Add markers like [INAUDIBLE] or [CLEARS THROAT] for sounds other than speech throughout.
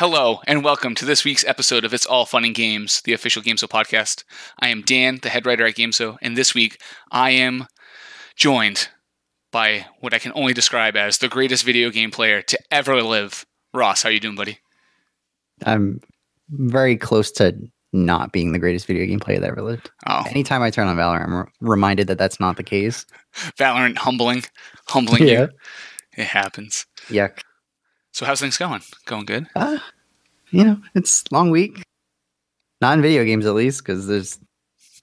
Hello, and welcome to this week's episode of It's All Fun and Games, the official Gameso podcast. I am Dan, the head writer at Gameso, and this week I am joined by what I can only describe as the greatest video game player to ever live. Ross, how are you doing, buddy? I'm very close to not being the greatest video game player that ever lived. Oh, Anytime I turn on Valorant, I'm re- reminded that that's not the case. [LAUGHS] Valorant humbling, humbling you. It happens. Yuck. So how's things going? Going good? Uh, you know, it's long week. Not in video games, at least, because there's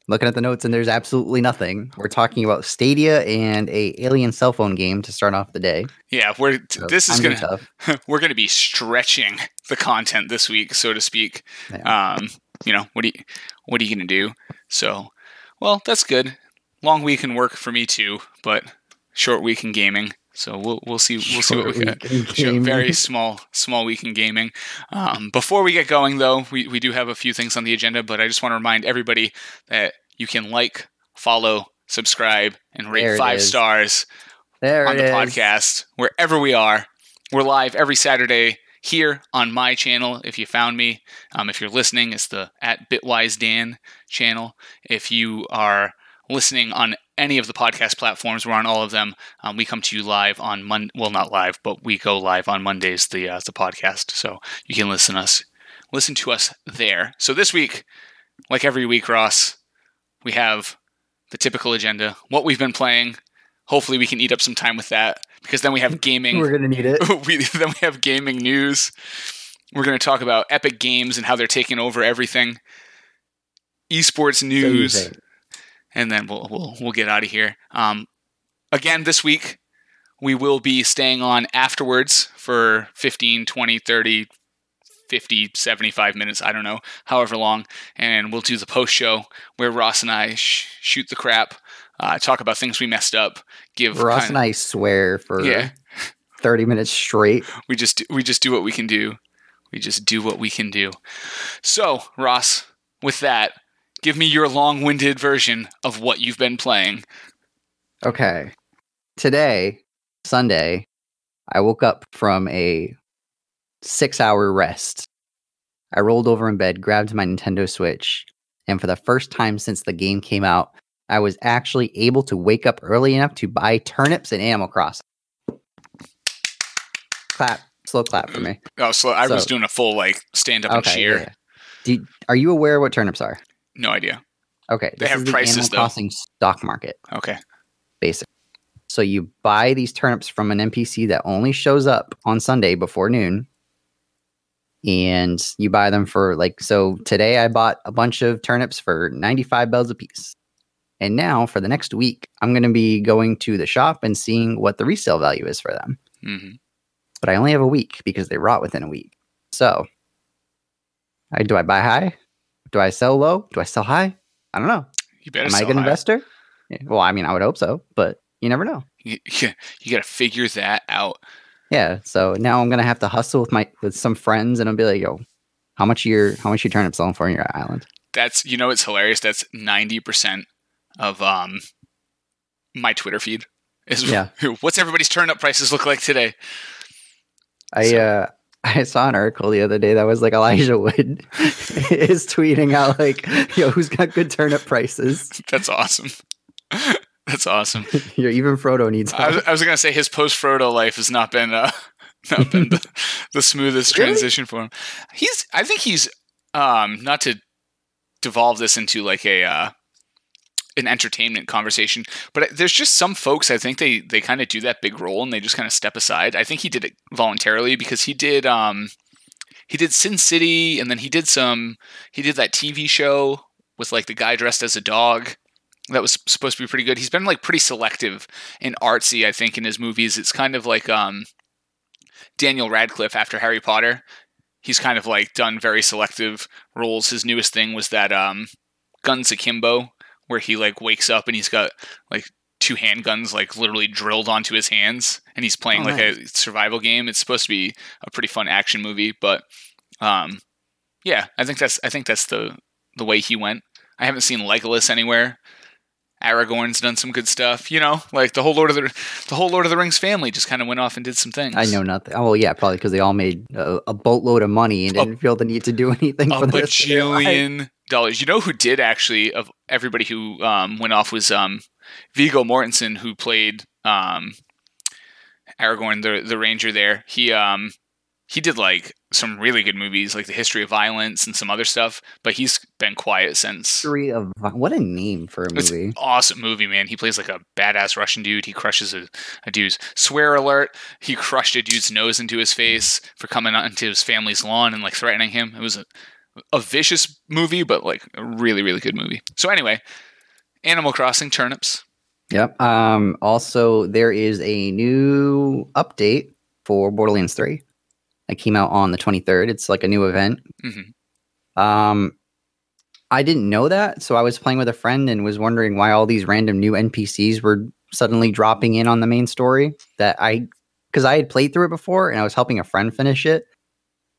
looking at the notes and there's absolutely nothing. We're talking about Stadia and a alien cell phone game to start off the day. Yeah, we're So this is I'm gonna tough. [LAUGHS] we're gonna be stretching the content this week, so to speak. Yeah. Um, you know, what do you what are you gonna do? So, well, that's good. Long week in work for me too, but short week in gaming. So we'll we'll see we'll see what we Short got. week in Sure, gaming. very small small week in gaming. Um, before we get going, though, we, we do have a few things on the agenda, but I just want to remind everybody that you can like, follow, subscribe, and rate five is. stars there on the is. podcast wherever we are. We're live every Saturday here on my channel. If you found me, um, if you're listening, it's the at Bitwise Dan channel. If you are listening on any of the podcast platforms, we're on all of them. Um, we come to you live on Monday. Well, not live, but we go live on Mondays. The uh, the podcast, so you can listen us listen to us there. So this week, like every week, Ross, we have the typical agenda. What we've been playing. Hopefully, we can eat up some time with that because then we have gaming We're gonna need it. [LAUGHS] we then we have gaming news. We're going to talk about Epic Games and how they're taking over everything. Esports news, So. And then we'll we'll we'll get out of here. Um, again this week we will be staying on afterwards for 15, 20, 30, 50, 75 minutes, I don't know, however long, and we'll do the post show where Ross and I sh- shoot the crap, uh, talk about things we messed up, give Ross kind- and I swear for yeah, 30 minutes straight. we just we just do what we can do. We just do what we can do. So, Ross, with that, give me your long-winded version of what you've been playing. Okay. Today, Sunday, I woke up from a six hour rest. I rolled over in bed, grabbed my Nintendo Switch, and for the first time since the game came out, I was actually able to wake up early enough to buy turnips and Animal Crossing. Clap, slow clap for me. Oh, so I was doing a full like stand up and cheer. yeah. Do, are you aware what turnips are? No idea. Okay. They this have is the prices, Animal though. Crossing stock market. Okay. basic. So you buy these turnips from an NPC that only shows up on Sunday before noon. And you buy them for like so today I bought a bunch of turnips for 95 bells a piece. And now for the next week, I'm going to be going to the shop and seeing what the resale value is for them. hmm But I only have a week because they rot within a week. So I, do I buy high? Do I sell low? Do I sell high? I don't know. You better. Am I a good high. investor? Yeah, Well, I mean, I would hope so, but you never know. You, [LAUGHS] you, you got to figure that out. Yeah, so now I'm gonna have to hustle with my with some friends, and I'll be like, "Yo, how much your how much you turnip selling for on your island?" That's you know it's hilarious. That's ninety percent of um my Twitter feed. Is Yeah. [LAUGHS] what's everybody's turn up prices look like today? I So- uh I saw an article the other day that was like Elijah Wood [LAUGHS] is tweeting out like, "Yo, who's got good turnip prices?" [LAUGHS] That's awesome. [LAUGHS] That's awesome. Yo, even Frodo needs I was. I was gonna say his post Frodo life has not been uh, not been the, the smoothest Really? transition for him. He's I think he's um not to devolve this into like a uh, an entertainment conversation, but there's just some folks I think they they kind of do that big role and they just kind of step aside. I think he did it voluntarily because he did um he did Sin City and then he did some he did that TV show with like the guy dressed as a dog that was supposed to be pretty good. He's been like pretty selective and artsy, I think, in his movies. It's kind of like um, Daniel Radcliffe after Harry Potter. He's kind of like done very selective roles. His newest thing was that um, Guns Akimbo, where he like wakes up and he's got like two handguns like literally drilled onto his hands, and he's playing Oh, like a survival game. It's supposed to be a pretty fun action movie, but um, yeah, I think that's I think that's the the way he went. I haven't seen Legolas anywhere. Aragorn's done some good stuff. You know, like the whole Lord of the the whole Lord of the Rings family just kind of went off and did some things. I know nothing. Oh yeah, probably because they all made a, a, boatload of money and A- didn't feel the need to do [LAUGHS] anything a for the rest their bajillion dollars. You know who did actually of everybody who um, went off was um, Viggo Mortensen who played um, Aragorn the the ranger there. He um he did like some really good movies like The History of Violence and some other stuff, but he's been quiet since. History of what a name for a It's movie. an awesome movie, man. He plays like a badass Russian dude. He crushes a, a dude's swear alert. He crushed a dude's nose into his face for coming onto his family's lawn and like threatening him. It was a, a vicious movie, but like a really, really good movie. So anyway, Animal Crossing turnips. Yep. Um. Also, there is a new update for Borderlands Three. That came out on the twenty third. It's like a new event. Mhm. Um, I didn't know that, so I was playing with a friend and was wondering why all these random new NPCs were suddenly dropping in on the main story. That I, because I had played through it before and I was helping a friend finish it,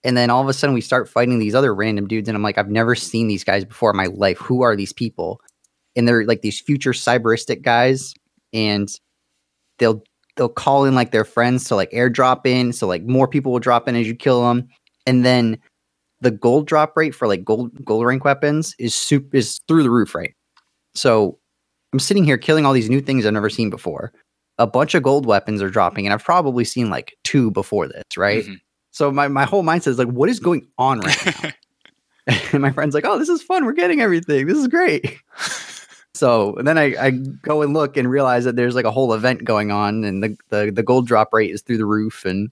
and then all of a sudden we start fighting these other random dudes, and I'm like, I've never seen these guys before in my life. Who are these people? And they're like these future cyberistic guys, and they'll they'll call in like their friends to like airdrop in, so like more people will drop in as you kill them, and then the gold drop rate for like gold gold rank weapons is soup is through the roof, right? So I'm sitting here killing all these new things I've never seen before. A bunch of gold weapons are dropping, and I've probably seen like two before this, right? Mhm. So my, my whole mindset is like, what is going on right now? [LAUGHS] and my friend's like, oh, this is fun. We're getting everything. This is great. So and then I, I go and look and realize that there's like a whole event going on, and the, the the gold drop rate is through the roof, and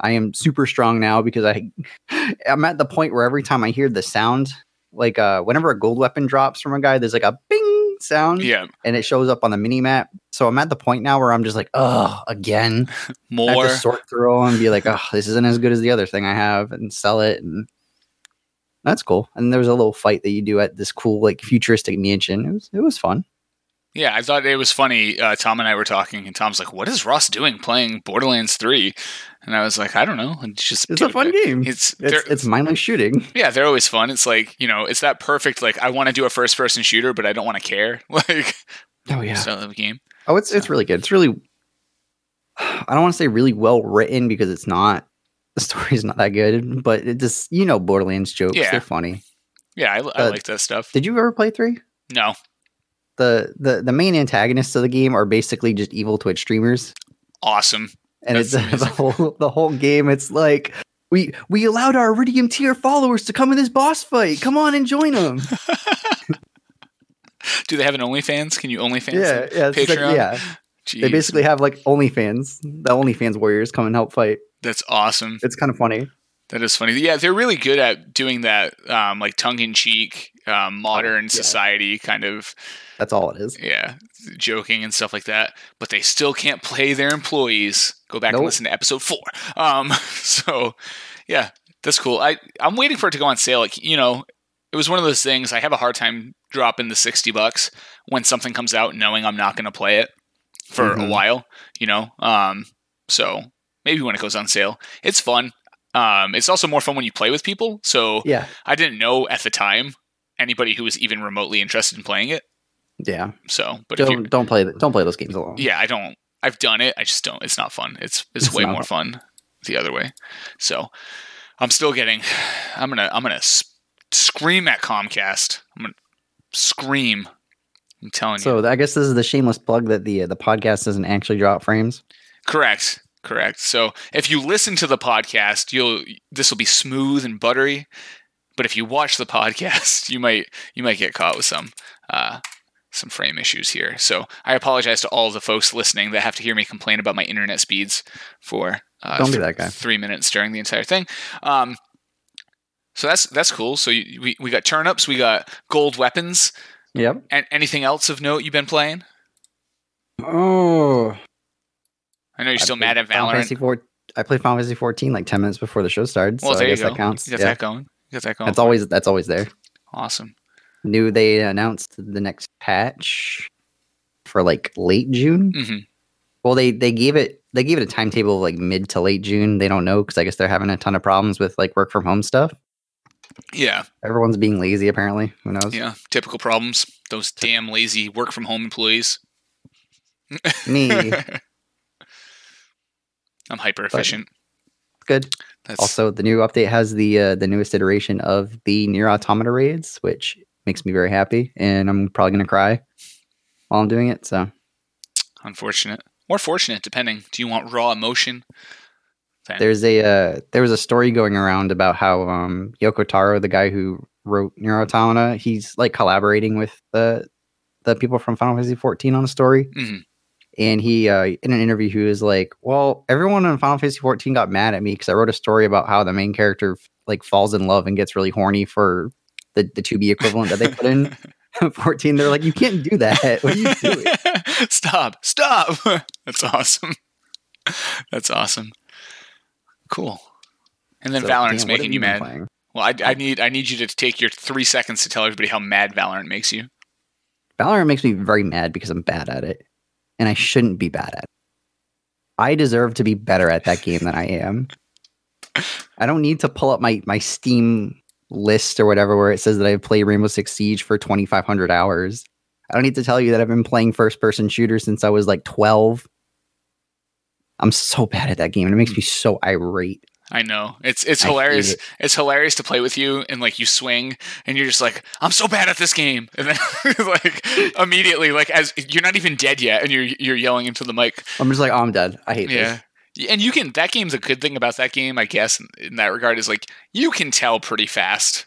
I am super strong now because I [LAUGHS] I'm at the point where every time I hear the sound, like uh whenever a gold weapon drops from a guy, there's like a bing sound, yeah, and it shows up on the mini map. So I'm at the point now where I'm just like, oh, again. [LAUGHS] I have more. to sort through and be like, oh, this isn't as good as the other thing I have, and sell it, and that's cool. And there was a little fight that you do at this cool like futuristic mansion. It was it was fun. Yeah, I thought it was funny. Uh, Tom and I were talking, and Tom's like, "What is Ross doing playing Borderlands 3? And I was like, "I don't know. It's just It's a fun game. It's It's it's mindless shooting. [LAUGHS] yeah, they're always fun. It's like you know, it's that perfect. Like I want to do a first person shooter, but I don't want to care. [LAUGHS] Like Oh yeah. style of game. Oh, it's it's really good. It's really. [SIGHS] I don't want to say really well written because it's not. The [LAUGHS] story's not that good, but it just you know Borderlands jokes. Yeah. They're funny. Yeah, I, I Uh, like that stuff. Did you ever play three? No, The the the main antagonists of the game are basically just evil Twitch streamers. awesome. And That's it's [LAUGHS] the whole the whole game. It's like we we allowed our Iridium tier followers to come in this boss fight. Come on and join them. [LAUGHS] Do they have an OnlyFans? Can you OnlyFans? yeah, yeah, just like- Patreon? yeah. Jeez, They basically have like OnlyFans. The OnlyFans warriors come and help fight. that's awesome. It's kind of funny. That is funny. Yeah, they're really good at doing that, um, like tongue in cheek, um, modern yeah. society kind of, That's all it is. yeah, joking and stuff like that. But they still can't play their employees. Go back and listen to episode four. Um, [LAUGHS] so yeah, that's cool. I I'm waiting for it to go on sale. Like you know, it was one of those things. I have a hard time dropping the sixty bucks when something comes out, knowing I'm not going to play it for a Mhm. while. You know, um, so maybe when it goes on sale, it's fun. Um, it's also more fun when you play with people. So Yeah, I didn't know at the time anybody who was even remotely interested in playing it. yeah. So, but Don't don't play don't play those games alone. yeah, I don't. I've done it. I just don't. It's not fun. It's it's, It's way more fun the other way. So, I'm still getting. I'm gonna I'm gonna s- scream at Comcast. I'm gonna scream. I'm telling you. So I guess this is the shameless plug that the uh, the podcast doesn't actually drop frames. Correct. Correct. So if you listen to the podcast, you'll this will be smooth and buttery. But if you watch the [LAUGHS] podcast, you might you might get caught with some uh, some frame issues here. So I apologize to all the folks listening that have to hear me complain about my internet speeds for uh, Don't be th- that guy. three minutes during the entire thing. Um, so that's that's cool. So you, we we got turnips, we got gold weapons. Yep. And anything else of note you've been playing? Oh, I know you're I still mad at Final Valorant. Fantasy 4 I played Final Fantasy 14 like 10 minutes before the show started. Well, so there I you go. that counts. You got Yeah. that going. You got that going. That's always that's always there. awesome. Knew they announced the next patch for like late June. hmm Well, they they gave it they gave it a timetable of like mid to late June. They don't know because I guess they're having a ton of problems with like work from home stuff. Yeah, Everyone's being lazy apparently. Who knows? yeah. Typical problems. Those damn lazy work from home employees. Me. [LAUGHS] I'm hyper efficient. Good. That's Also, the new update has the uh, the newest iteration of the Nier Automata raids, which makes me very happy, and I'm probably gonna cry while I'm doing it. So unfortunate. Or fortunate, depending. Do you want raw emotion? Then- there's a uh, there was a story going around about how um, Yoko Taro, the guy who wrote Nier Automata, he's like collaborating with the the people from Final Fantasy 14 on a story. Mhm. And he, uh, in an interview, he was like, "Well, everyone in Final Fantasy 14 got mad at me because I wrote a story about how the main character like falls in love and gets really horny for the the 2B equivalent that they put in [LAUGHS] 14. They're like, you can't do that. What are you doing? [LAUGHS] stop! Stop! [LAUGHS] That's awesome. That's awesome. Cool. And then So, Valorant's have making you mad. playing? Well, I, I need I need you to take your three seconds to tell everybody how mad Valorant makes you. Valorant makes me very mad because I'm bad at it, and I shouldn't be bad at it. I deserve to be better at that game than I am. I don't need to pull up my my Steam list or whatever where it says that I've played Rainbow Six Siege for 2,500 hours. I don't need to tell you that I've been playing first person shooters since I was like 12. I'm so bad at that game, and it makes me so irate. I know it's it's I hilarious. it. It's hilarious to play with you and like you swing and you're just like I'm so bad at this game and then [LAUGHS] like immediately like as you're not even dead yet and you're you're yelling into the mic. I'm just like, oh, I'm dead. I hate Yeah. this. And you can that game's a good thing about that game, I guess, in, in that regard is like you can tell pretty fast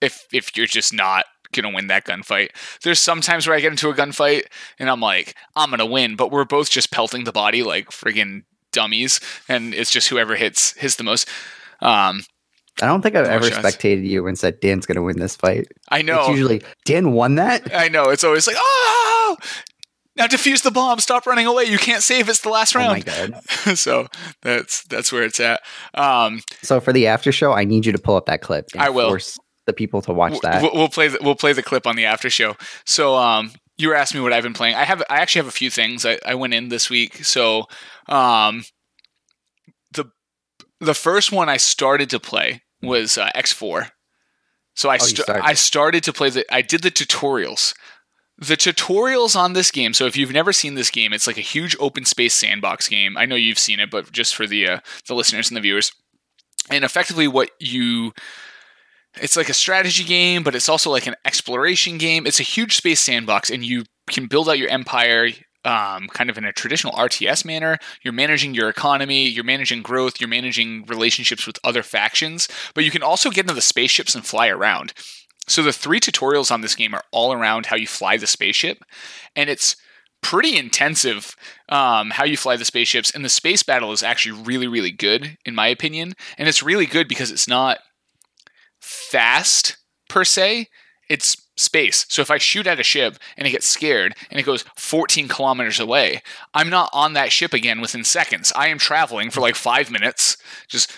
if if you're just not gonna win that gunfight. There's sometimes where I get into a gunfight and I'm like, I'm gonna win, but we're both just pelting the body like friggin' dummies, and it's just whoever hits hits the most. Um, I don't think I've ever shots. spectated you and said Dan's going to win this fight. I know, It's usually Dan won that. I know. It's always like, oh, now defuse the bomb. Stop running away. You can't save. It's the last Oh my round. god! [LAUGHS] so that's that's where it's at. Um, So for the after show, I need you to pull up that clip. I will. force the people to watch that. We'll, we'll play the, we'll play the clip on the after show. So um, you were asking me what I've been playing. I have I actually have a few things. I, I went in this week. So um, the the first one I started to play was uh, X4. So I Oh, started. I started to play the I did the tutorials. The tutorials on this game. So if you've never seen this game, it's like a huge open space sandbox game. I know you've seen it, but just for the uh, the listeners and the viewers. And effectively, what you it's like a strategy game, but it's also like an exploration game. It's a huge space sandbox, and you can build out your empire um, kind of in a traditional RTS manner. You're managing your economy, you're managing growth, you're managing relationships with other factions, but you can also get into the spaceships and fly around. So the three tutorials on this game are all around how you fly the spaceship, and it's pretty intensive um, how you fly the spaceships. And the space battle is actually really, really good in my opinion, and it's really good because it's not fast per se. It's space. So if I shoot at a ship and it gets scared and it goes 14 kilometers away, I'm not on that ship again within seconds. I am traveling for like five minutes, just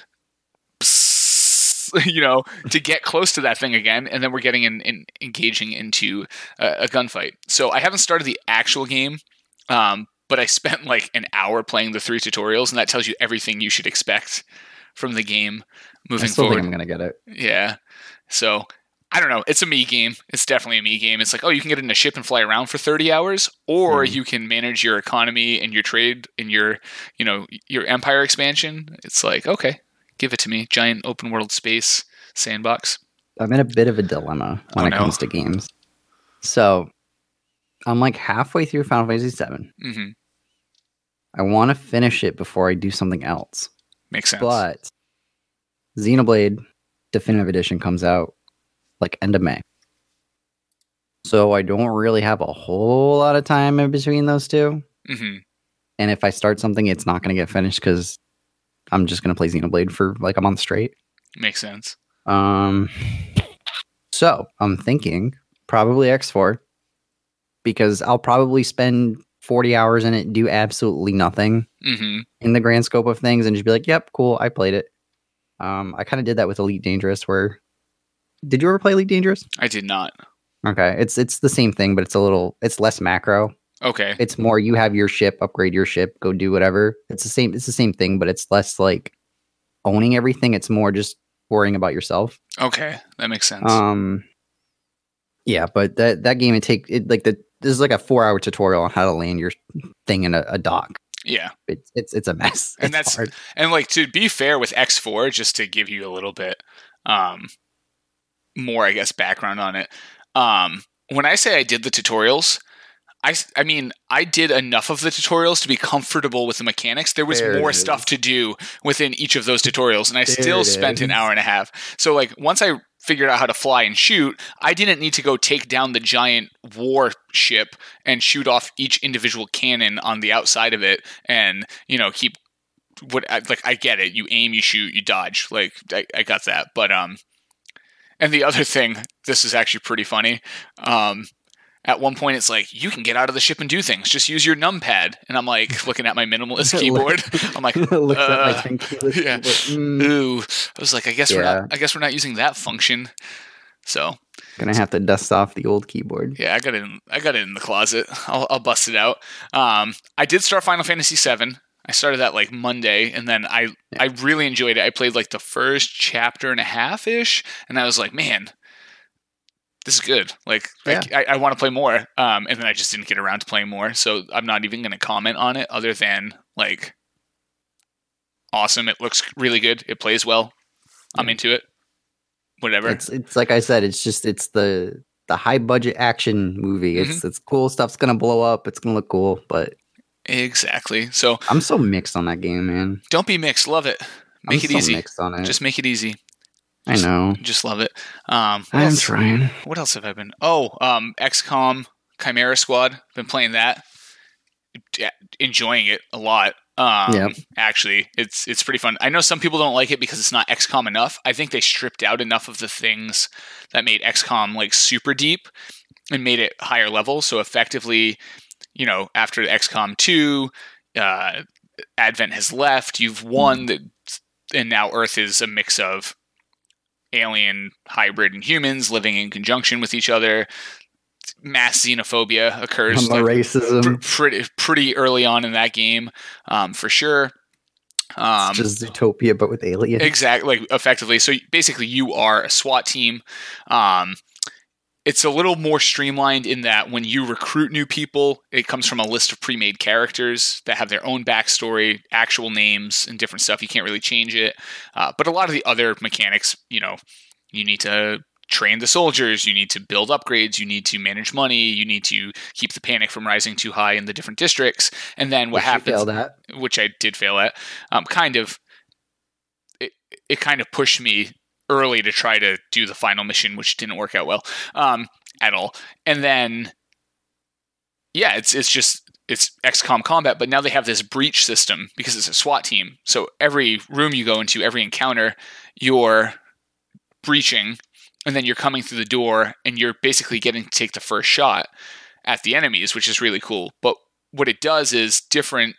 [LAUGHS] you know, to get close to that thing again, and then we're getting in, in engaging into a, a gunfight. So I haven't started the actual game, um, but I spent like an hour playing the three tutorials, and that tells you everything you should expect from the game moving I still forward. think I'm gonna get it. Yeah. So I don't know. It's a me game. It's definitely a me game. It's like, oh, you can get in a ship and fly around for 30 hours, or Mhm. you can manage your economy and your trade and your, you know, your empire expansion. It's like, okay, give it to me. Giant open world space sandbox. I'm in a bit of a dilemma when Oh, it no. comes to games. So I'm like halfway through Final Fantasy VII. hmm I want to finish it before I do something else. Makes sense. But Xenoblade Definitive Edition comes out like end of May. So I don't really have a whole lot of time in between those two. hmm And if I start something, it's not going to get finished because I'm just going to play Xenoblade for like a month straight. Makes sense. Um, so I'm thinking probably X4 because I'll probably spend 40 hours in it, do absolutely nothing hmm in the grand scope of things, and just be like, "Yep, cool, I played it." Um, I kind of did that with Elite Dangerous. Where did you ever play Elite Dangerous? I did not. Okay, it's it's the same thing, but it's a little it's less macro. Okay. It's more you have your ship, upgrade your ship, go do whatever. It's the same. It's the same thing, but it's less like owning everything. It's more just worrying about yourself. Okay, that makes sense. Um, yeah, but that that game it take it like the this is like a four hour tutorial on how to land your thing in a, a dock. yeah, It's it's it's a mess. And It's that's- hard. and like to be fair with X4, just to give you a little bit um, more, I guess, background on it. Um, when I say I did the tutorials, I, I mean I did enough of the tutorials to be comfortable with the mechanics. There was There more stuff to do within each of those tutorials, and I There still spent an hour and a half. So like once I figured out how to fly and shoot, I didn't need to go take down the giant warship and shoot off each individual cannon on the outside of it, and you know keep what like I get it. You aim, you shoot, you dodge. Like I, I got that. But um, and the other thing, this is actually pretty funny. Um, at one point, it's like you can get out of the ship and do things. Just use your numpad. And I'm like [LAUGHS] looking at my minimalist keyboard. [LAUGHS] I'm like, [LAUGHS] Looks at uh, my keyless yeah. mm, ooh. I was like, I guess we're not. I guess we're not using that function. So gonna have to dust off the old keyboard. yeah, I got it. In, I got it in the closet. I'll, I'll bust it out. Um, I did start Final Fantasy VII. I started that like Monday, and then I Yeah. I really enjoyed it. I played like the first chapter and a half ish, and I was like, man, this is good. Like Yeah. I, I, want to play more. Um, and then I just didn't get around to playing more, so I'm not even going to comment on it other than like awesome. It looks really good. It plays well. I'm into it. Whatever. It's it's like I said, it's just it's the the high budget action movie. It's Mm-hmm. it's cool stuff's gonna blow up. It's gonna look cool, but exactly. So I'm so mixed on that game, man. don't be mixed. Love it. Make I'm it so easy. Mixed on it. Just make it easy. I know. Just love it. Um, what, I'm else, trying. what else have I been? Oh, um, XCOM Chimera Squad. Been playing that. Enjoying it a lot. Um, Yep. Actually, it's it's pretty fun. I know some people don't like it because it's not XCOM enough. I think they stripped out enough of the things that made XCOM like super deep and made it higher level. So effectively, you know, after XCOM two, uh, Advent has left. You've won the, and now Earth is a mix of alien, hybrid, and humans living in conjunction with each other. Mass xenophobia occurs like, racism. pr- pretty pretty early on in that game, um, for sure. Um, it's just Zootopia, but with aliens. Exactly, like effectively. So basically, you are a SWAT team. Um, it's a little more streamlined in that when you recruit new people, it comes from a list of pre-made characters that have their own backstory, actual names, and different stuff. You can't really change it. Uh, but a lot of the other mechanics, you know, you need to train the soldiers, you need to build upgrades, you need to manage money, you need to keep the panic from rising too high in the different districts. And then what Which happens? which I did fail at, um, kind of it, it kind of pushed me early to try to do the final mission, which didn't work out well um, at all. And then, yeah, it's it's just it's XCOM combat, but now they have this breach system because it's a SWAT team. So every room you go into, every encounter, you're breaching, and then you're coming through the door, and you're basically getting to take the first shot at the enemies, which is really cool. But what it does is different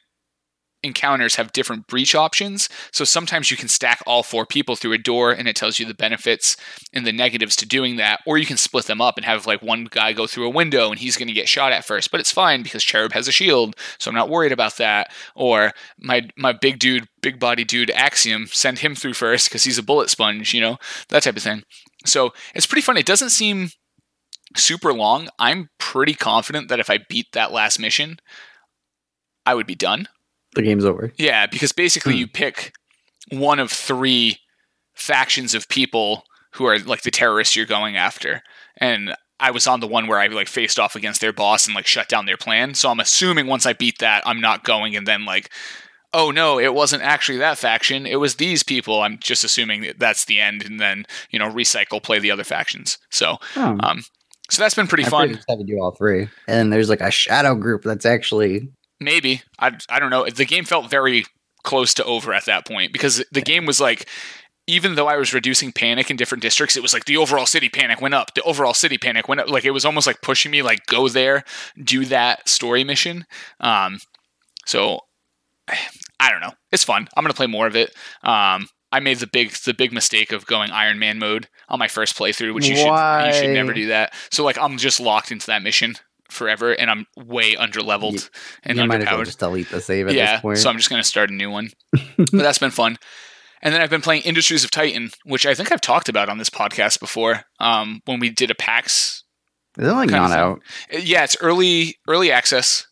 encounters have different breach options. So sometimes you can stack all four people through a door and it tells you the benefits and the negatives to doing that. Or you can split them up and have like one guy go through a window and he's going to get shot at first, but it's fine because Cherub has a shield, so I'm not worried about that. Or my my big dude, big body dude Axiom, send him through first because he's a bullet sponge, you know, that type of thing. So it's pretty fun. It doesn't seem super long. I'm pretty confident that if I beat that last mission, I would be done. The game's over. Yeah, because basically Hmm. you pick one of three factions of people who are like the terrorists you're going after. And I was on the one where I like faced off against their boss and like shut down their plan. So I'm assuming once I beat that, I'm not going and then like, oh no, it wasn't actually that faction. It was these people. I'm just assuming that that's the end and then, you know, recycle, play the other factions. So, Oh, um, so that's been pretty I fun. pretty to do all three. And then there's like a shadow group that's actually Maybe I I don't know. The game felt very close to over at that point because the game was like even though I was reducing panic in different districts, it was like the overall city panic went up. The overall city panic went up. Like it was almost like pushing me like go there, do that story mission. Um, so [SIGHS] I don't know. It's fun. I'm gonna play more of it. Um, I made the big the big mistake of going Iron Man mode on my first playthrough, which you should you should never do that. So like I'm just locked into that mission forever, and I'm way under leveled You- and you might as well just delete the save at Yeah, this point. so I'm just gonna start a new one. [LAUGHS] but that's been fun. And then I've been playing Industries of Titan, which I think I've talked about on this podcast before. Um, when we did a PAX. Is it like not out? Uh, Yeah, it's early early access.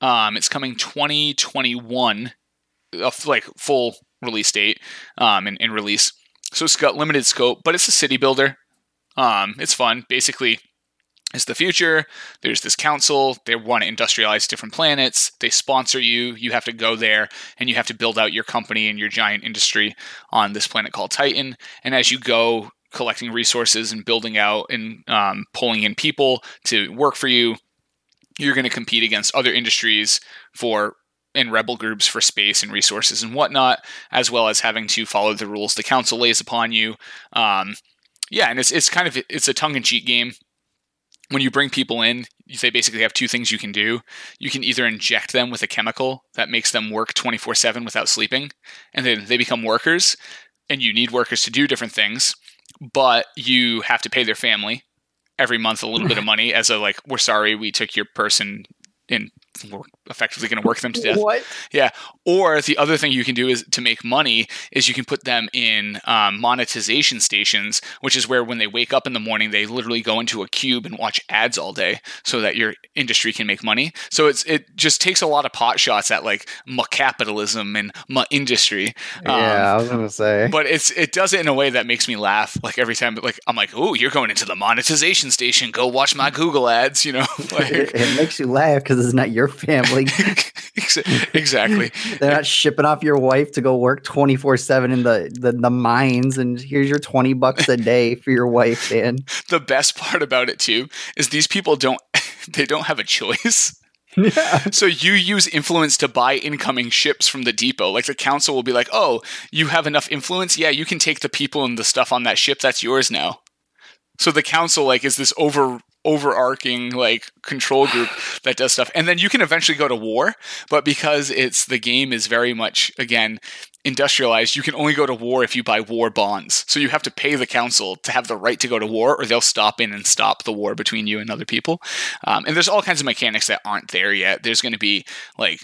Um, it's coming 2021, a f- like full release date um, and, and release. So it's got limited scope, but it's a city builder. Um, it's fun. Basically, it's the future. There's this council. They want to industrialize different planets. They sponsor you. You have to go there and you have to build out your company and your giant industry on this planet called Titan. And as you go collecting resources and building out and um, pulling in people to work for you, you're going to compete against other industries for and rebel groups for space and resources and whatnot, as well as having to follow the rules the council lays upon you. Um, yeah, and it's it's kind of it's a tongue in cheek game. When you bring people in, they basically have two things you can do. You can either inject them with a chemical that makes them work 24 7 without sleeping, and then they become workers, and you need workers to do different things, but you have to pay their family every month a little bit of [LAUGHS] money as a like, we're sorry we took your person we're effectively going to work them to death. What? Or the other thing you can do is to make money is you can put them in um, monetization stations, which is where when they wake up in the morning, they literally go into a cube and watch ads all day, so that your industry can make money. So it's it just takes a lot of pot shots at like ma capitalism and ma industry. Um, yeah, I was gonna say. but it's it does it in a way that makes me laugh. Like every time, like I'm like, oh, you're going into the monetization station. Go watch my Google ads. You know, [LAUGHS] it, [LAUGHS] it makes you laugh because it's not your family. [LAUGHS] Exactly. [LAUGHS] They're not shipping off your wife to go work twenty four seven in the, the the mines, and here's your twenty bucks a day for your wife, Dan. [LAUGHS] the best part about it too is these people don't they don't have a choice. Yeah. So you use influence to buy incoming ships from the depot. Like the council will be like, "Oh, you have enough influence? Yeah, you can take the people and the stuff on that ship. That's yours now." So the council like is this over overarching like control group [SIGHS] that does stuff. And then you can eventually go to war, but because it's the game is very much again industrialized, you can only go to war if you buy war bonds. So you have to pay the council to have the right to go to war, or they'll stop in and stop the war between you and other people. Um, and there's all kinds of mechanics that aren't there yet. There's going to be like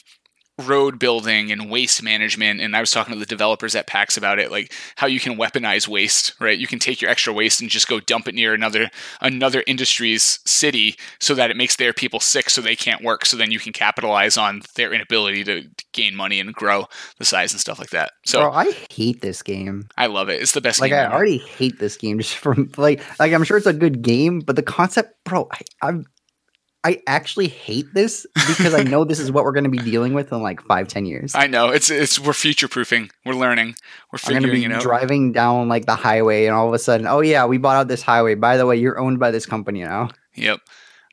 road building and waste management and i was talking to the developers at pax about it like how you can weaponize waste right? You can take your extra waste and just go dump it near another another industry's city so that it makes their people sick so they can't work so then you can capitalize on their inability to gain money and grow the size and stuff like that. So Bro, I hate this game. i love it. It's the best Like I already hate this game just from like like I'm sure it's a good game, but the concept, bro, I, I'm I actually hate this because I know this is what we're going to be dealing with in like five, ten years. I know it's it's we're future proofing we're learning we're I'm going to be it out driving down like the highway, and all of a sudden, oh yeah, we bought out this highway. By the way, you're owned by this company now. yep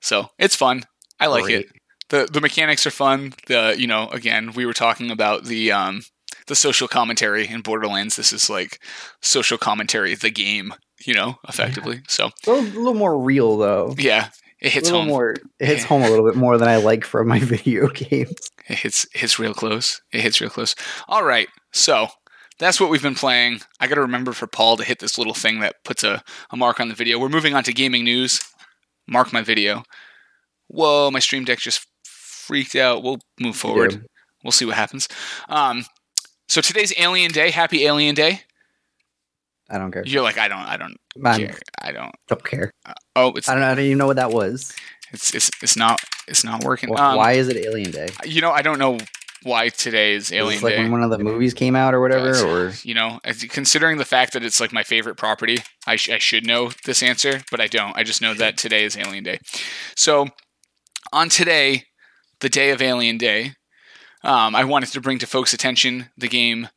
so it's fun i like it the the mechanics are fun. The you know again we were talking about the um the social commentary in Borderlands. This is like social commentary, the game. You know, effectively. So A little, little more real though. yeah, it hits home. more. It hits Yeah. home a little bit more than I like from my [LAUGHS] video games. It hits hits real close. It hits real close. All right, so that's what we've been playing. I got to remember for Paul to hit this little thing that puts a, a mark on the video. We're moving on to gaming news. Mark my video. Whoa, my stream deck just freaked out. We'll move forward. did. We'll see what happens. Um, so today's Alien Day. Happy Alien Day. I don't care. You're like, I don't, I don't I care. I don't. don't care. Oh, it's I don't, I don't even know what that was. it's it's it's not it's not working. Wh- Um, Why is it Alien Day? You know, I don't know why today is Alien this like Day. when one of the movies came out or whatever? Or you know, considering the fact that it's like my favorite property, I, sh- I should know this answer, but I don't. I just know that today is Alien Day. So, on today, the day of Alien Day, um, I wanted to bring to folks' attention the game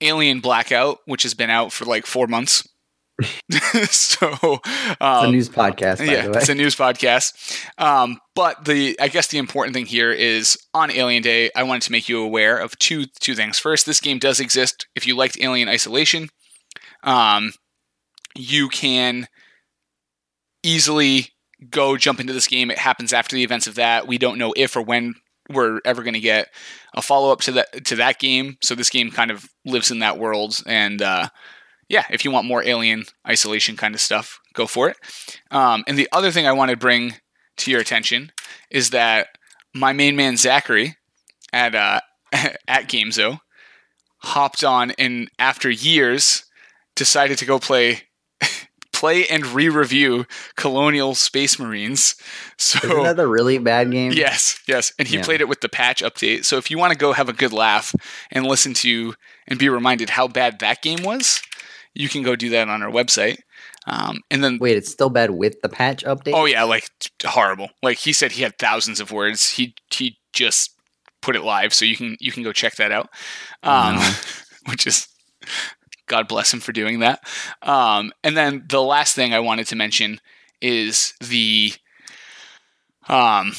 Alien Blackout, which has been out for like four months. [LAUGHS] [LAUGHS] so, it's um, a news podcast, by yeah, the way. it's a news podcast. Um, but the I guess the important thing here is on Alien Day, I wanted to make you aware of two two things. First, this game does exist. If you liked Alien Isolation, um, you can easily go jump into this game. It happens after the events of that. We don't know if or when we're ever going to get a follow up to that to that game. So this game kind of lives in that world and. Uh, yeah, if you want more alien isolation kind of stuff, go for it. Um, and the other thing I want to bring to your attention is that my main man Zachary at uh, [LAUGHS] at GameZo hopped on and after years decided to go play play and re-review Colonial Space Marines. So Isn't that the really bad game? Yes, yes. And he Yeah. played it with the patch update. So if you want to go have a good laugh and listen to and be reminded how bad that game was, you can go do that on our website. Um, and then, Wait, it's still bad with the patch update. oh yeah, like horrible. Like he said, he had thousands of words. He he just put it live, so you can you can go check that out. Um, No. [LAUGHS] which is God bless him for doing that. Um, and then the last thing I wanted to mention is the um,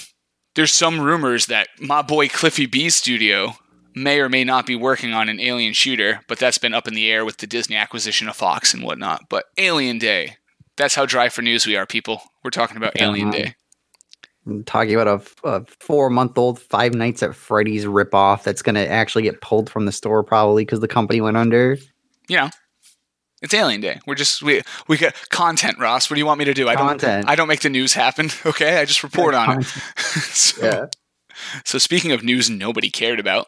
there's some rumors that my boy Cliffy B Studio may or may not be working on an alien shooter, but that's been up in the air with the Disney acquisition of Fox and whatnot. But Alien Day, that's how dry for news we are, people. We're talking about Yeah. Alien Day. I'm talking about a four month old Five Nights at Freddy's ripoff that's going to actually get pulled from the store probably because the company went under. You know, it's Alien Day. We're just we we got content, Ross. What do you want me to do? I don't Content. I don't make the news happen. [LAUGHS] Okay, I just report on it. [LAUGHS] so, Yeah. So speaking of news nobody cared about,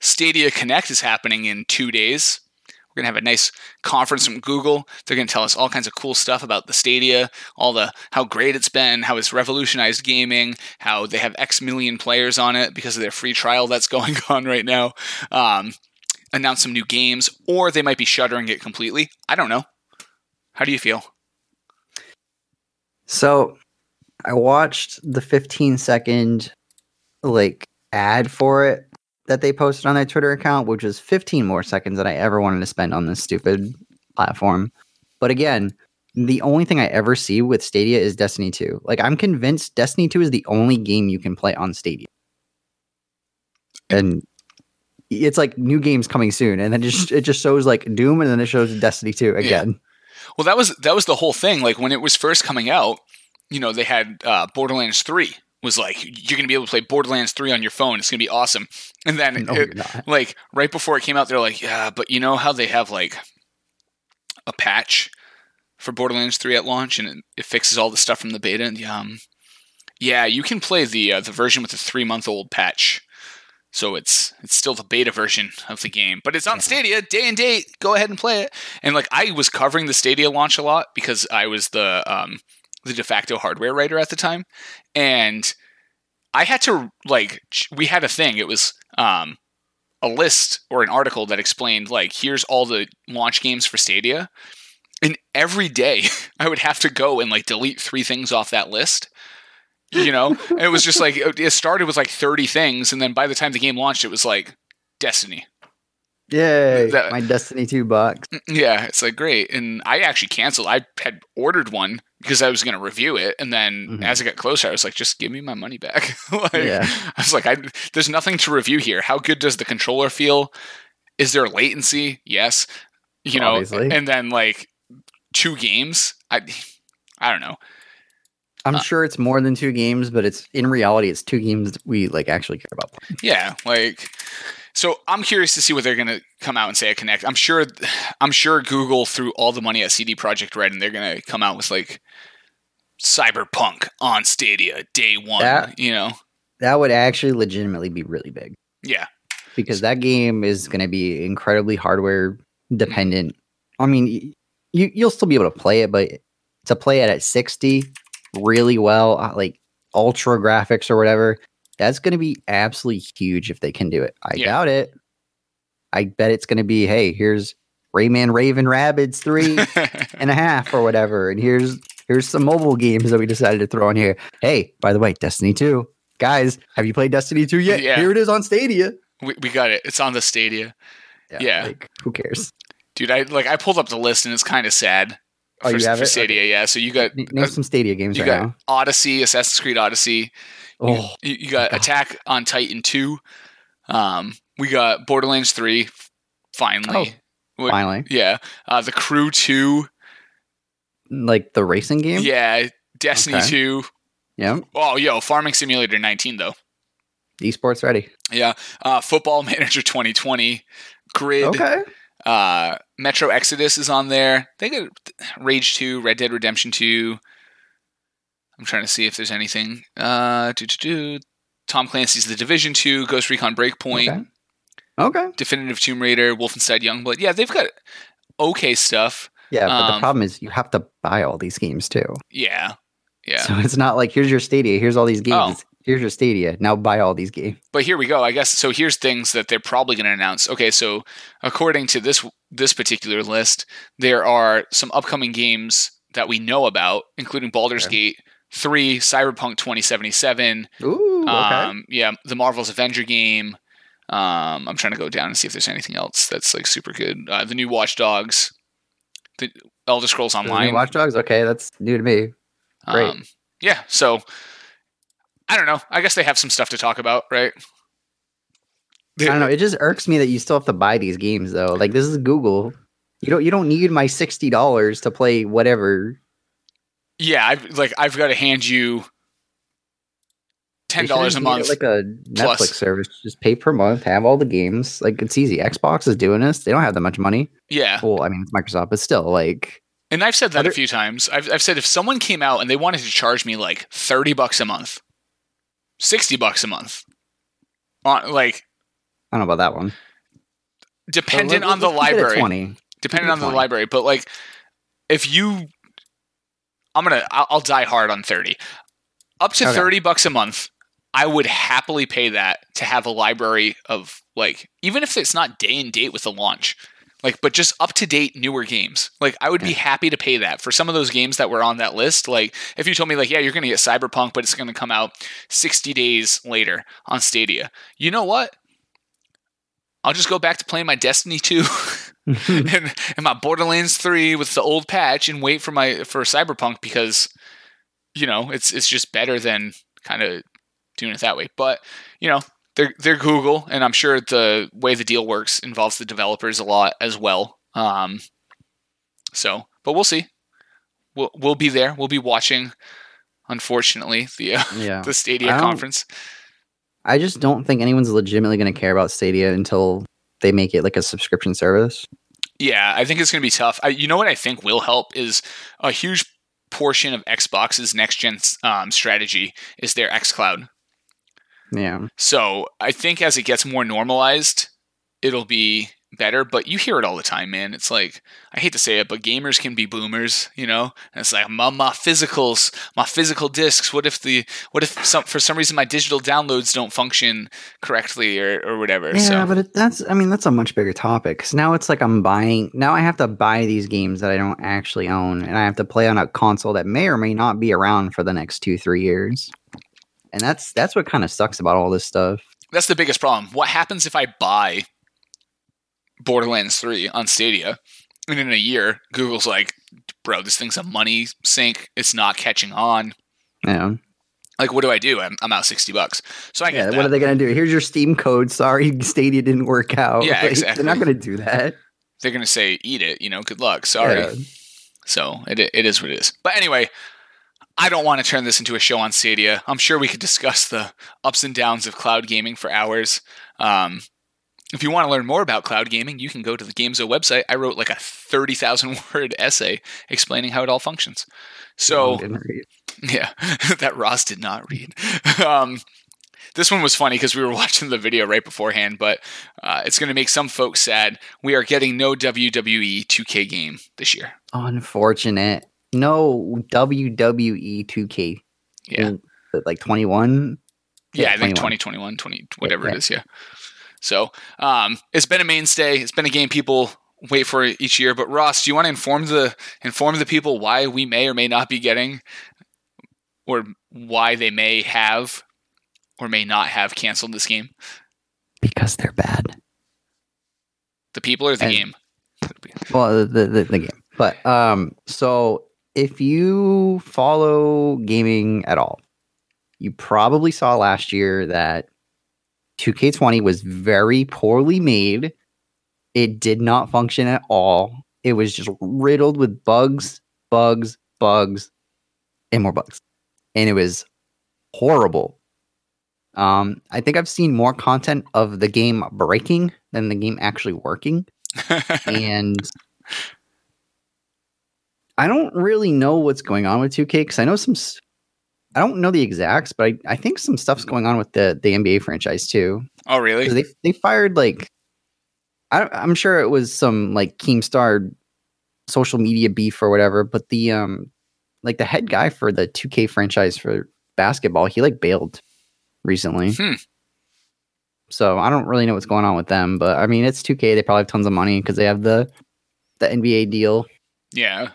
Stadia Connect is happening in two days. We're gonna have a nice conference from Google. They're gonna tell us all kinds of cool stuff about the Stadia, all the how great it's been, how it's revolutionized gaming, how they have X million players on it because of their free trial that's [LAUGHS] going on right now. Um, announce some new games, or they might be shuttering it completely. I don't know. How do you feel? So I watched the 15 second like ad for it that they posted on their Twitter account, which was 15 more seconds than I ever wanted to spend on this stupid platform. But again, the only thing I ever see with Stadia is Destiny 2. Like I'm convinced Destiny 2 is the only game you can play on Stadia. And it's like new games coming soon, and then it just it just shows like Doom, and then it shows Destiny 2 again. Well, that was that was the whole thing. Like when it was first coming out, you know, they had uh, Borderlands Three was like you're gonna be able to play Borderlands Three on your phone. It's gonna be awesome. And then No, it- like right before it came out, they're like, yeah, but you know how they have like a patch for Borderlands Three at launch, and it, it fixes all the stuff from the beta. And um, yeah, you can play the uh, the version with the three month old patch. So it's it's still the beta version of the game, but it's on Stadia day and date. Go ahead and play it. And like I was covering the Stadia launch a lot because I was the um, the de facto hardware writer at the time, and I had to like we had a thing. It was um, a list or an article that explained like here's all the launch games for Stadia, and every day [LAUGHS] I would have to go and like delete three things off that list. You know, it was just like it started with like 30 things, and then by the time the game launched, it was like Destiny. Yay! That- my Destiny 2 box. Yeah, it's like great. And I actually canceled. I had ordered one because I was going to review it, and then Mhm. as it got closer, I was like, just give me my money back. [LAUGHS] like, Yeah. I was like, I, there's nothing to review here. How good does the controller feel? Is there latency? Yes. You know, Obviously. and then like two games. I, I don't know. I'm Uh, sure it's more than two games, but it's in reality it's two games that we like actually care about. playing. Yeah, like so I'm curious to see what they're going to come out and say at Connect. I'm sure I'm sure Google threw all the money at CD Projekt Red and they're going to come out with like Cyberpunk on Stadia day 1, That- you know. That would actually legitimately be really big Yeah. because that game is going to be incredibly hardware dependent. I mean, you you'll still be able to play it, but to play it at 60 really well, uh, like ultra graphics or whatever, that's going to be absolutely huge if they can do it. I Yeah. doubt it. I bet it's going to be, hey, here's Rayman Raving Rabbids 3 [LAUGHS] and a half or whatever. And here's here's some mobile games that we decided to throw in here. Hey, by the way, Destiny 2. Guys, have you played Destiny 2 yet? Yeah. Here it is on Stadia. we, we got it. It's on the Stadia. Yeah. Like, who cares? Dude, I like I pulled up the list and it's kind of sad. Oh, for, you have for it? Stadia, yeah. So you got Name some Stadia games you right got now. Odyssey, Assassin's Creed Odyssey, Oh, You, you got God. Attack on Titan 2. Um, we got Borderlands 3 finally. what- finally. Yeah. Uh, The Crew 2. Like the racing game? Yeah. Destiny Okay. 2. Yeah. Oh, yo, Farming Simulator 19 though. Esports ready. Yeah. Uh, Football [LAUGHS] Manager 2020. Grid. Okay. Uh, Metro Exodus is on there. They got Rage 2, Red Dead Redemption 2. I'm trying to see if there's anything. Uh. Tom Clancy's The Division 2, Ghost Recon Breakpoint. Okay. Okay. Definitive Tomb Raider, Wolfenstein Youngblood. Yeah, they've got okay stuff. Yeah, but the Um, problem is you have to buy all these games too. Yeah. Yeah. So it's not like here's your Stadia, here's all these games. Here's your Stadia. Now buy all these games. but here we go. I guess so. Here's things that they're probably going to announce. Okay, so according to this this particular list, there are some upcoming games that we know about, including Baldur's Okay. Gate three, Cyberpunk 2077. Ooh, okay. Um, yeah, the Marvel's Avenger game. Um, I'm trying to go down and see if there's anything else that's like super good. Uh, the new Watch Dogs, the Elder Scrolls The new Online. Watch Dogs. Okay, that's new to me. great. Um, yeah, so I don't know. I guess they have some stuff to talk about, right? I don't know. It just irks me that you still have to buy these games though. Like this is Google. You don't. You don't need my sixty dollars to play whatever. Yeah, I've like I've got to hand you ten dollars a month. Like a plus. Netflix service. Just pay per month. Have all the games. Like it's easy. Xbox is doing this. They don't have that much money. yeah, Well, I mean it's Microsoft, but still, like and I've said that Other- a few times. I've I've said if someone came out and they wanted to charge me like thirty bucks a month, sixty bucks a month, on like I don't know about that one. dependent Let- on the let's keep it at library. Twenty. Dependent on the library but like if you i'm gonna i'll, I'll die hard on 30 up to Okay. 30 bucks a month i would happily pay that to have a library of like even if it's not day and date with the launch like but just up to date newer games like i would be happy to pay that for some of those games that were on that list like if you told me like yeah you're gonna get cyberpunk but it's gonna come out 60 days later on stadia you know what i'll just go back to playing my destiny 2 [LAUGHS] and, and my Borderlands 3 with the old patch and wait for my for Cyberpunk because you know, it's it's just better than kind of doing it that way. But, you know, they're they're Google and I'm sure the way the deal works involves the developers a lot as well. Um so, but we'll see. We'll we'll be there. We'll be watching unfortunately the uh, [LAUGHS] yeah. the Stadia conference. I just don't think anyone's legitimately going to care about Stadia until they make it like a subscription service. Yeah, I think it's going to be tough. I, you know what I think will help is a huge portion of Xbox's next gen um, strategy is their xCloud. Yeah. So I think as it gets more normalized, it'll be better. But you hear it all the time, man. It's like I hate to say it, but gamers can be boomers, you know. And it's like my, my physicals, my physical discs. What if the what if some for some reason my digital downloads don't function correctly or or whatever? Yeah, so but it, that's I mean that's a much bigger topic. Cause now it's like I'm buying now I have to buy these games that I don't actually own, and I have to play on a console that may or may not be around for the next two three years. And that's that's what kind of sucks about all this stuff. that's the biggest problem. What happens if I buy Borderlands 3 on Stadia and in a year Google's like, bro, this thing's a money sink. It's not catching on. Yeah, Like, what do I do? I'm, I'm out 60 bucks. So I yeah. get What are they gonna do? Here's your Steam code. Sorry, [LAUGHS] Stadia didn't work out. Yeah, [LAUGHS] Like, exactly. They're not gonna do that. They're going to say, eat it, you know, good luck. Sorry. Yeah. So it, it is what it is. But anyway, I don't want to turn this into a show on Stadia. I'm sure we could discuss the ups and downs of cloud gaming for hours. Um, if you want to learn more about cloud gaming, you can go to the Gamezo website. I wrote like a 30,000 [LAUGHS] word essay explaining how it all functions. So, yeah, [LAUGHS] that Ross did not read. um, this one was funny because we were [LAUGHS] watching the video right beforehand, but uh, it's going to make some folks sad. We are getting no WWE 2K game this year. unfortunate. No WWE 2K. Yeah. Like 21. Yeah, Yeah, I think 2021, 20, whatever yeah. it is. Yeah. So um, it's been a mainstay. It's been a game people wait for each year. But Ross, do you want to inform the inform the people why we may or may not be getting, or why they may have, or may not have canceled this game? Because they're bad. The people or the And- game? Well, the, the, the, the game. But um, so if you follow gaming at all, you probably saw last year that 2K20 was very poorly made. It did not function at all. It was just riddled with bugs, bugs, bugs, and more bugs. And it was horrible. Um, I think I've seen more content of the game breaking than the game actually working [LAUGHS] and I don't really know what's going on with 2K because I know some. I don't know the exacts, but I, I think some stuff's going on with the the NBA franchise too. oh, really? they they fired like I, I'm sure it was some like Keemstar social media beef or whatever, but the um like the head guy for the 2K franchise for basketball, he like bailed recently. Hmm. So I don't really know what's going on with them, but I mean it's 2K. They probably have tons of money because they have the the NBA deal. Yeah.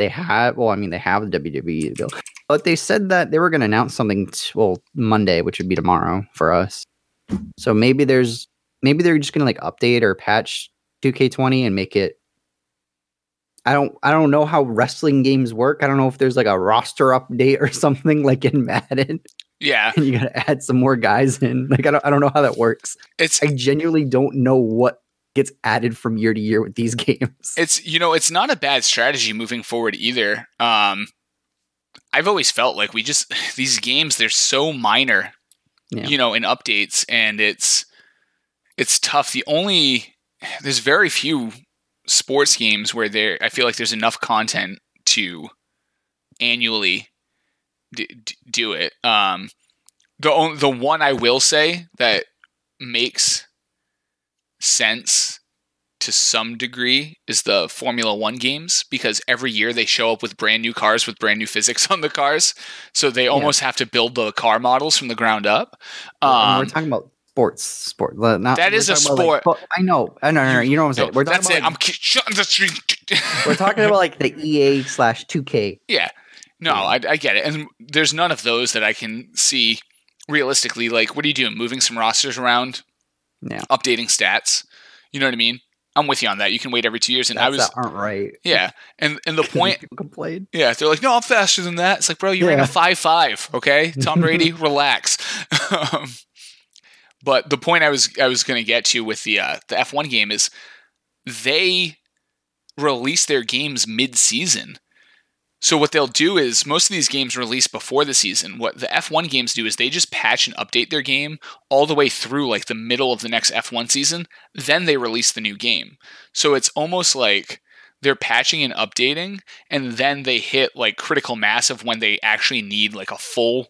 They have well, I mean they have the WWE deal, but they said that they were going to announce something t- well Monday, which would be tomorrow for us. So maybe there's maybe they're just going to like update or patch 2K20 and make it. I don't I don't know how wrestling games work. I don't know if there's like a roster update or [LAUGHS] something like in Madden, Yeah. and you got to add some more guys in. Like I don't I don't know how that works. It's I genuinely don't know what gets added from year to year with these [LAUGHS] games. it's you know it's not a bad strategy moving forward either um i've always felt like we just [LAUGHS] these games they're so minor Yeah. you know in updates and it's it's tough the only [SIGHS] there's very few sports games where there i feel like there's enough content to annually d- d- do it um the on- the one i will say that makes sense to some degree is the Formula One games because every year they show up with brand new cars with brand new physics [LAUGHS] on the cars. So they almost have to build the car models from the ground up. Um, we're talking about sports, sport. Not, That a talking about, like, sport. I know, I know, I know. You know what I'm saying? we're talking that's about, it. like, I'm shutting the street. [LAUGHS] we're talking about like the EA slash 2K. Yeah. No, Yeah. I, I get it. And there's none of those that I can see realistically. Like, what are you doing? Moving some rosters around? Yeah. Updating stats? You know what I mean? I'm with you on that. You can wait every two years. And I was, that aren't right. yeah. And and the [LAUGHS] point, people complain. yeah, they're like, no, I'm faster than that. It's like, bro, you ran Yeah. a five five. Okay, [LAUGHS] Tom Brady, relax. [LAUGHS] um, but the point I was I was going to get to with the uh, the F1 game is they release their games mid season. So what they'll do is most of these games release before the season. What the F1 games do is they just patch and update their game all the way through like the middle of the next F1 season, then they release the new game. So it's almost like they're patching and updating and then they hit like critical mass of when they actually need like a full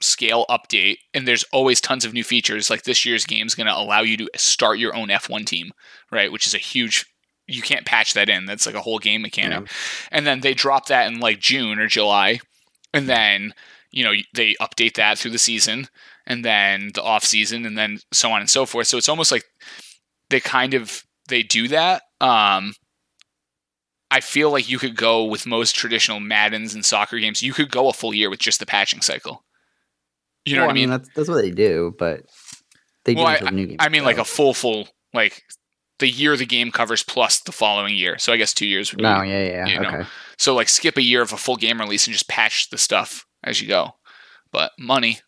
scale update and there's always tons of new features like this year's game is going to allow you to start your own F1 team, right, which is a huge you can't patch that in. That's like a whole game mechanic. And then they drop that in like June or July. And then, you know, they update that through the season and then the off season and then so on and so forth. So it's almost like they kind of they do that. Um I feel like you could go with most traditional Maddens and soccer games. You could go a full year with just the patching cycle. You know Well, what I mean? That's that's what they do, but they Well, do games. I mean, like a full, full, like the year the game covers plus the following year. So I guess two years would be. Oh, no, yeah, yeah, you know. okay. So like skip a year of a full game release and just patch the stuff as you go. But money,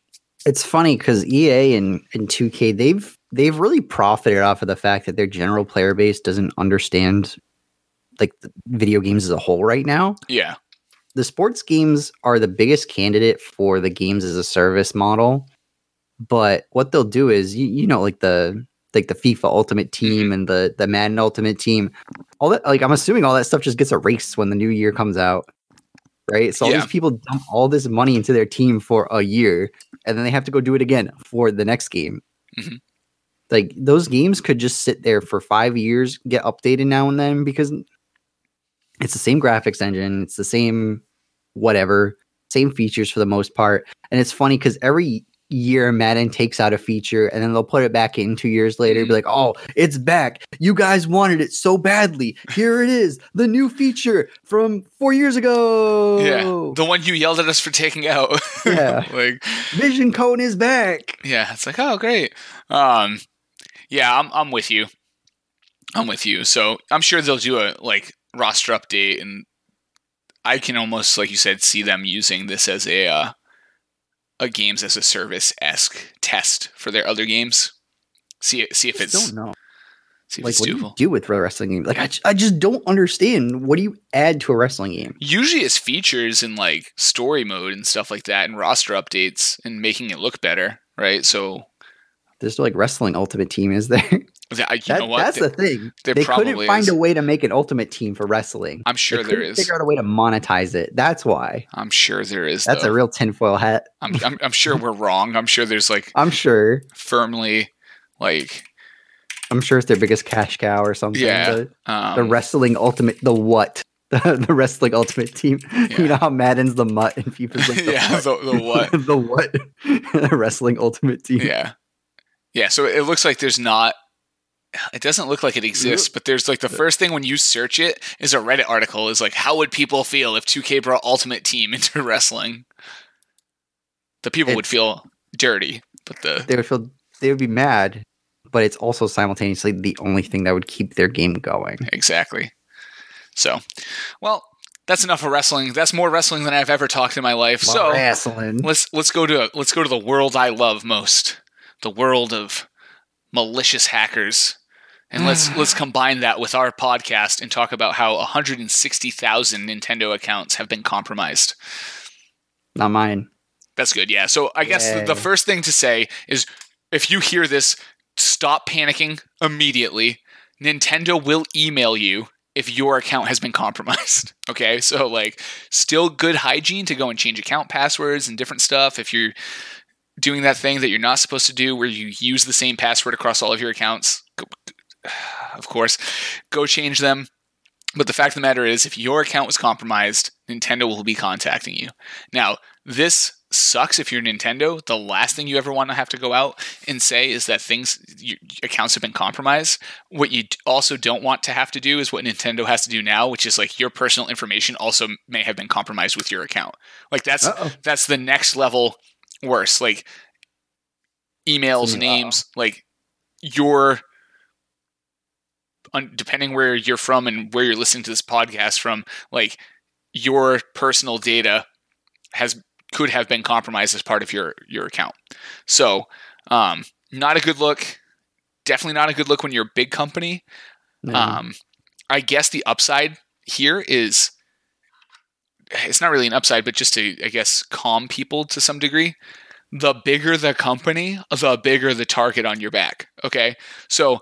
It's funny because EA and, and 2K they've they've really profited off of the fact that their general player base doesn't understand like the video games as a whole right now. yeah, The sports games are the biggest candidate for the games as a service model. But what they'll do is you, you know like the like the FIFA Ultimate Team and the the Madden Ultimate Team, all that like I'm assuming all that stuff just gets erased when the new year comes out. Right? So all Yeah. these people dump all this money into their team for a year and then they have to go do it again for the next game. Mhm. Like those games could just sit there for five years, get updated now and then because it's the same graphics engine, it's the same whatever, same features for the most part. And it's funny because every year Madden takes out a feature and then they'll put it back in two years later, be like, oh, it's back. You guys wanted it so badly. Here it is, the new feature from four years ago. yeah, the one you yelled at us for taking out. [LAUGHS] Yeah. like Vision Cone is back. yeah, it's like oh great. Um, yeah, I'm I'm with you. I'm with you. So I'm sure they'll do a like roster update, and I can almost like you said see them using this as a uh, a games as a service esque test for their other games. See see if I it's just don't know. see if Like, it's what do you doable. do with a wrestling game? Like, I, I just don't understand. What do you add to a wrestling game? Usually it's features in like story mode and stuff like that, and roster updates and making it look better, right? So There's like wrestling ultimate team, is there? [LAUGHS] you That- know what? That's Th- the thing. They couldn't find is. a way to make an ultimate team for wrestling. I'm sure there is they there. Figure out a way to monetize it. That's why. I'm sure there is. That's though. a real tinfoil hat. I'm, I'm I'm sure we're wrong. I'm sure there's like I'm sure. firmly like I'm sure it's their biggest cash cow or something. Yeah, The, Um, the wrestling ultimate, the what? [LAUGHS] The, the wrestling ultimate team. Yeah. [LAUGHS] You know how Madden's the mutt and FIFA's like [LAUGHS] the yeah, what? the, the what? the what? the wrestling ultimate team. Yeah. Yeah, so it looks like there's not it doesn't look like it exists, but there's like the first thing when you search it is a Reddit article is like how would people feel if 2K brought Ultimate Team [LAUGHS] into wrestling? The people would feel dirty, but the They would feel they would be mad, but it's also simultaneously the only thing that would keep their game going. exactly. So, well, that's enough of wrestling. That's more wrestling than I've ever talked in my life. So, wrestling. let's let's go to let's go to the world I love most, the world of malicious hackers, and let's mm. let's combine that with our podcast and talk about how 160,000 Nintendo accounts have been compromised. Not mine. That's good, yeah. So I guess the, the first thing to say is if you hear this, stop panicking immediately. Nintendo will email you if your account has been compromised. [LAUGHS] Okay, so like, still good hygiene to go and change account passwords and different stuff. If you're doing that thing that you're not supposed to do, where you use the same password across all of your accounts, [SIGHS] of course, go change them. But the fact of the matter is, if your account was compromised, Nintendo will be contacting you. Now, this sucks if you're Nintendo. The last thing you ever want to have to go out and say is that things your accounts have been compromised. What you also don't want to have to do is what Nintendo has to do now, which is like your personal information also may have been compromised with your account. Like that's Uh-oh. that's the next level worse. Like emails, mm, Uh-oh. names, like your depending where you're from and where you're listening to this podcast from, like your personal data has could have been compromised as part of your your account. So, um, not a good look. Definitely not a good look when you're a big company. No. Um, I guess the upside here is it's not really an upside, but just to I guess calm people to some degree. The bigger the company, the bigger the target on your back. Okay, so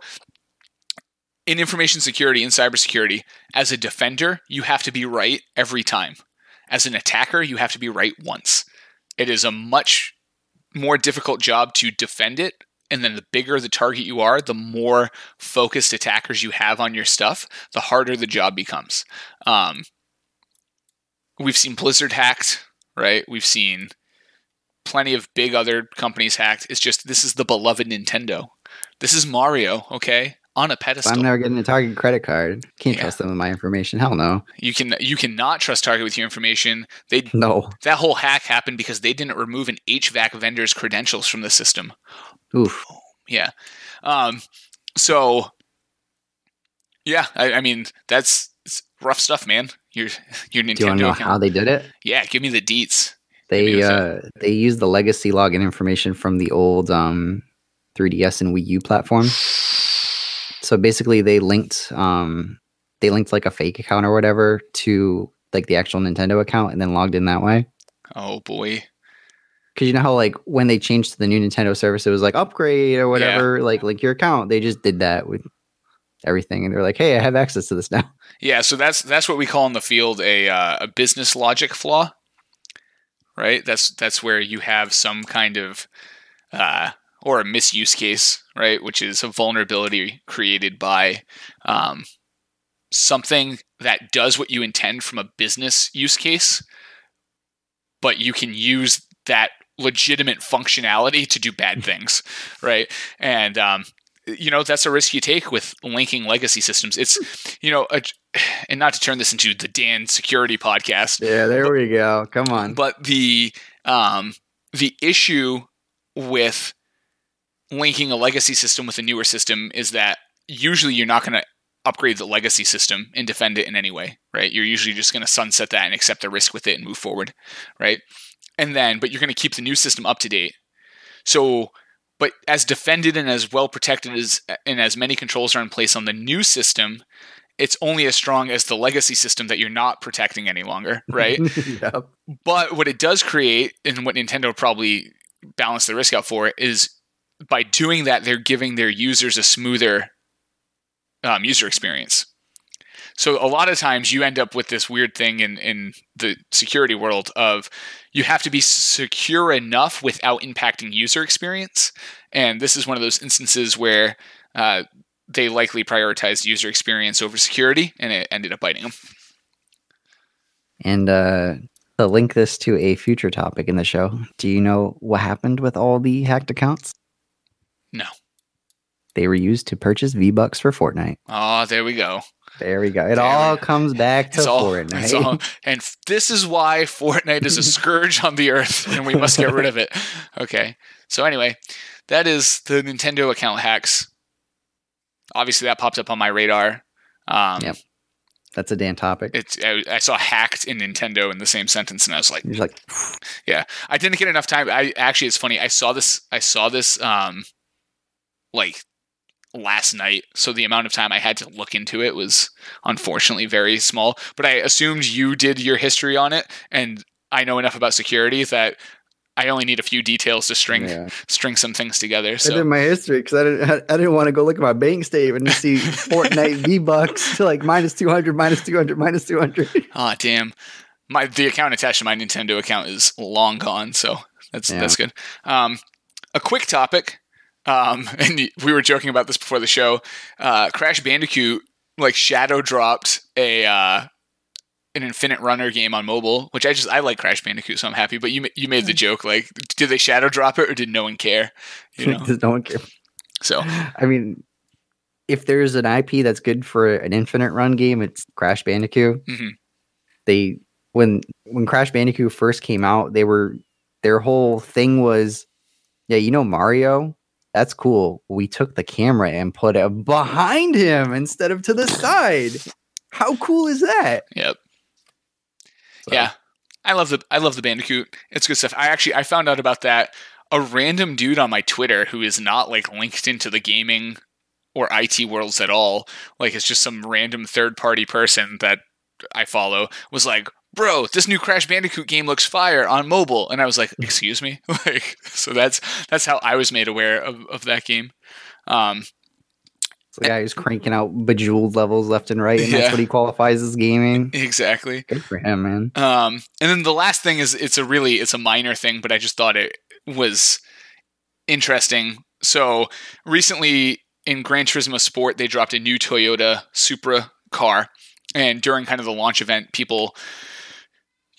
in information security and cybersecurity, as a defender, you have to be right every time. As an attacker, you have to be right once. It is a much more difficult job to defend it. And then the bigger the target you are, the more focused attackers you have on your stuff, the harder the job becomes. Um, we've seen Blizzard hacked, right? We've seen plenty of big other companies hacked. It's just this is the beloved Nintendo. This is Mario, okay? On a pedestal. I'm never getting a Target credit card. Can't Yeah. trust them with my information. Hell no. You can you cannot trust Target with your information. They No. that whole hack happened because they didn't remove an HVAC vendor's credentials from the system. Oof. Yeah. Um. So. Yeah, I, I mean that's rough stuff, man. Your your Nintendo. Do you know Nintendo how they did it? Yeah, give me the deets. They it's uh they used the legacy login information from the old um 3DS and Wii U platform. [SIGHS] [SIGHS] So basically they linked um they linked like a fake account or whatever to like the actual Nintendo account and then logged in that way. Oh boy. Cause you know how like when they changed to the new Nintendo service, it was like upgrade or whatever, like like your account. They just did that with everything, and they're like, "Hey, I have access to this now." Yeah, so that's that's what we call in the field a uh, a business logic flaw, right? That's that's where you have some kind of uh, or a misuse case, right? Which is a vulnerability created by um, something that does what you intend from a business use case, but you can use that legitimate functionality to do bad [LAUGHS] things, right? And um, you know that's a risk you take with linking legacy systems. It's you know, a, and not to turn this into the Dan Security podcast, Yeah, there we go. Come on. but the um, the issue with linking a legacy system with a newer system is that usually you're not going to upgrade the legacy system and defend it in any way, right? You're usually just going to sunset that and accept the risk with it and move forward, right? And then, but you're going to keep the new system up to date. So, but as defended and as well protected as and as many controls are in place on the new system, it's only as strong as the legacy system that you're not protecting any longer, [LAUGHS] right? yep. But what it does create, and what Nintendo probably balanced the risk out for, is by doing that, they're giving their users a smoother um, user experience. So a lot of times you end up with this weird thing in, in the security world of you have to be secure enough without impacting user experience. And this is one of those instances where uh, they likely prioritized user experience over security, and it ended up biting them. And uh, to link this to a future topic in the show, do you know what happened with all the hacked accounts? They were used to purchase V Bucks for Fortnite. Oh, there we go. There we go. It There all comes back to all, Fortnite. it's all- and this is why Fortnite is a [LAUGHS] scourge on the earth, and we must get rid of it. Okay. So anyway, that is the Nintendo account hacks. Obviously, that popped up on my radar. Um, Yep. That's a Dan topic. It's I, I saw hacked in Nintendo in the same sentence, and I was like, You're like, [SIGHS] yeah. I didn't get enough time. I actually, it's funny. I saw this. I saw this. Um, like last night. So the amount of time I had to look into it was unfortunately very small. But I assumed you did your history on it, and I know enough about security that I only need a few details to string yeah. string some things together. I did my history because I didn't. I, I didn't want to go look at my bank statement and see [LAUGHS] Fortnite V Bucks to like minus two hundred, minus two hundred, minus two hundred. ah damn, my the account attached to my Nintendo account is long gone. So that's Yeah. that's good. Um, a quick topic. Um, [LAUGHS] and we were joking about this before the show. Uh, Crash Bandicoot like shadow dropped a uh, an Infinite Runner game on mobile, which I just I like Crash Bandicoot, so I'm happy. But you you made the joke like, did they shadow drop it or did no one care? You [LAUGHS] know, Does no one care? so I mean, if there's an IP that's good for an infinite run game, it's Crash Bandicoot. Mhm. They when when Crash Bandicoot first came out, they were their whole thing was, yeah, you know Mario. That's cool. We took the camera and put it behind him instead of to the side. How cool is that? Yep. So, Yeah. I love the I love the Bandicoot. It's good stuff. I actually I found out about that a random dude on my Twitter who is not like linked into the gaming or IT worlds at all. Like it's just some random third party person that I follow was like, "Bro, this new Crash Bandicoot game looks fire on mobile." And I was like, "Excuse me?" [LAUGHS] like so that's that's how I was made aware of of that game. Um So the guy who's cranking out bejeweled levels left and right, and Yeah. that's what he qualifies as gaming. [LAUGHS] exactly. Good for him, man. Um, and then the last thing is it's a really it's a minor thing, but I just thought it was interesting. So recently in Gran Turismo Sport, they dropped a new Toyota Supra car, and during kind of the launch event, people.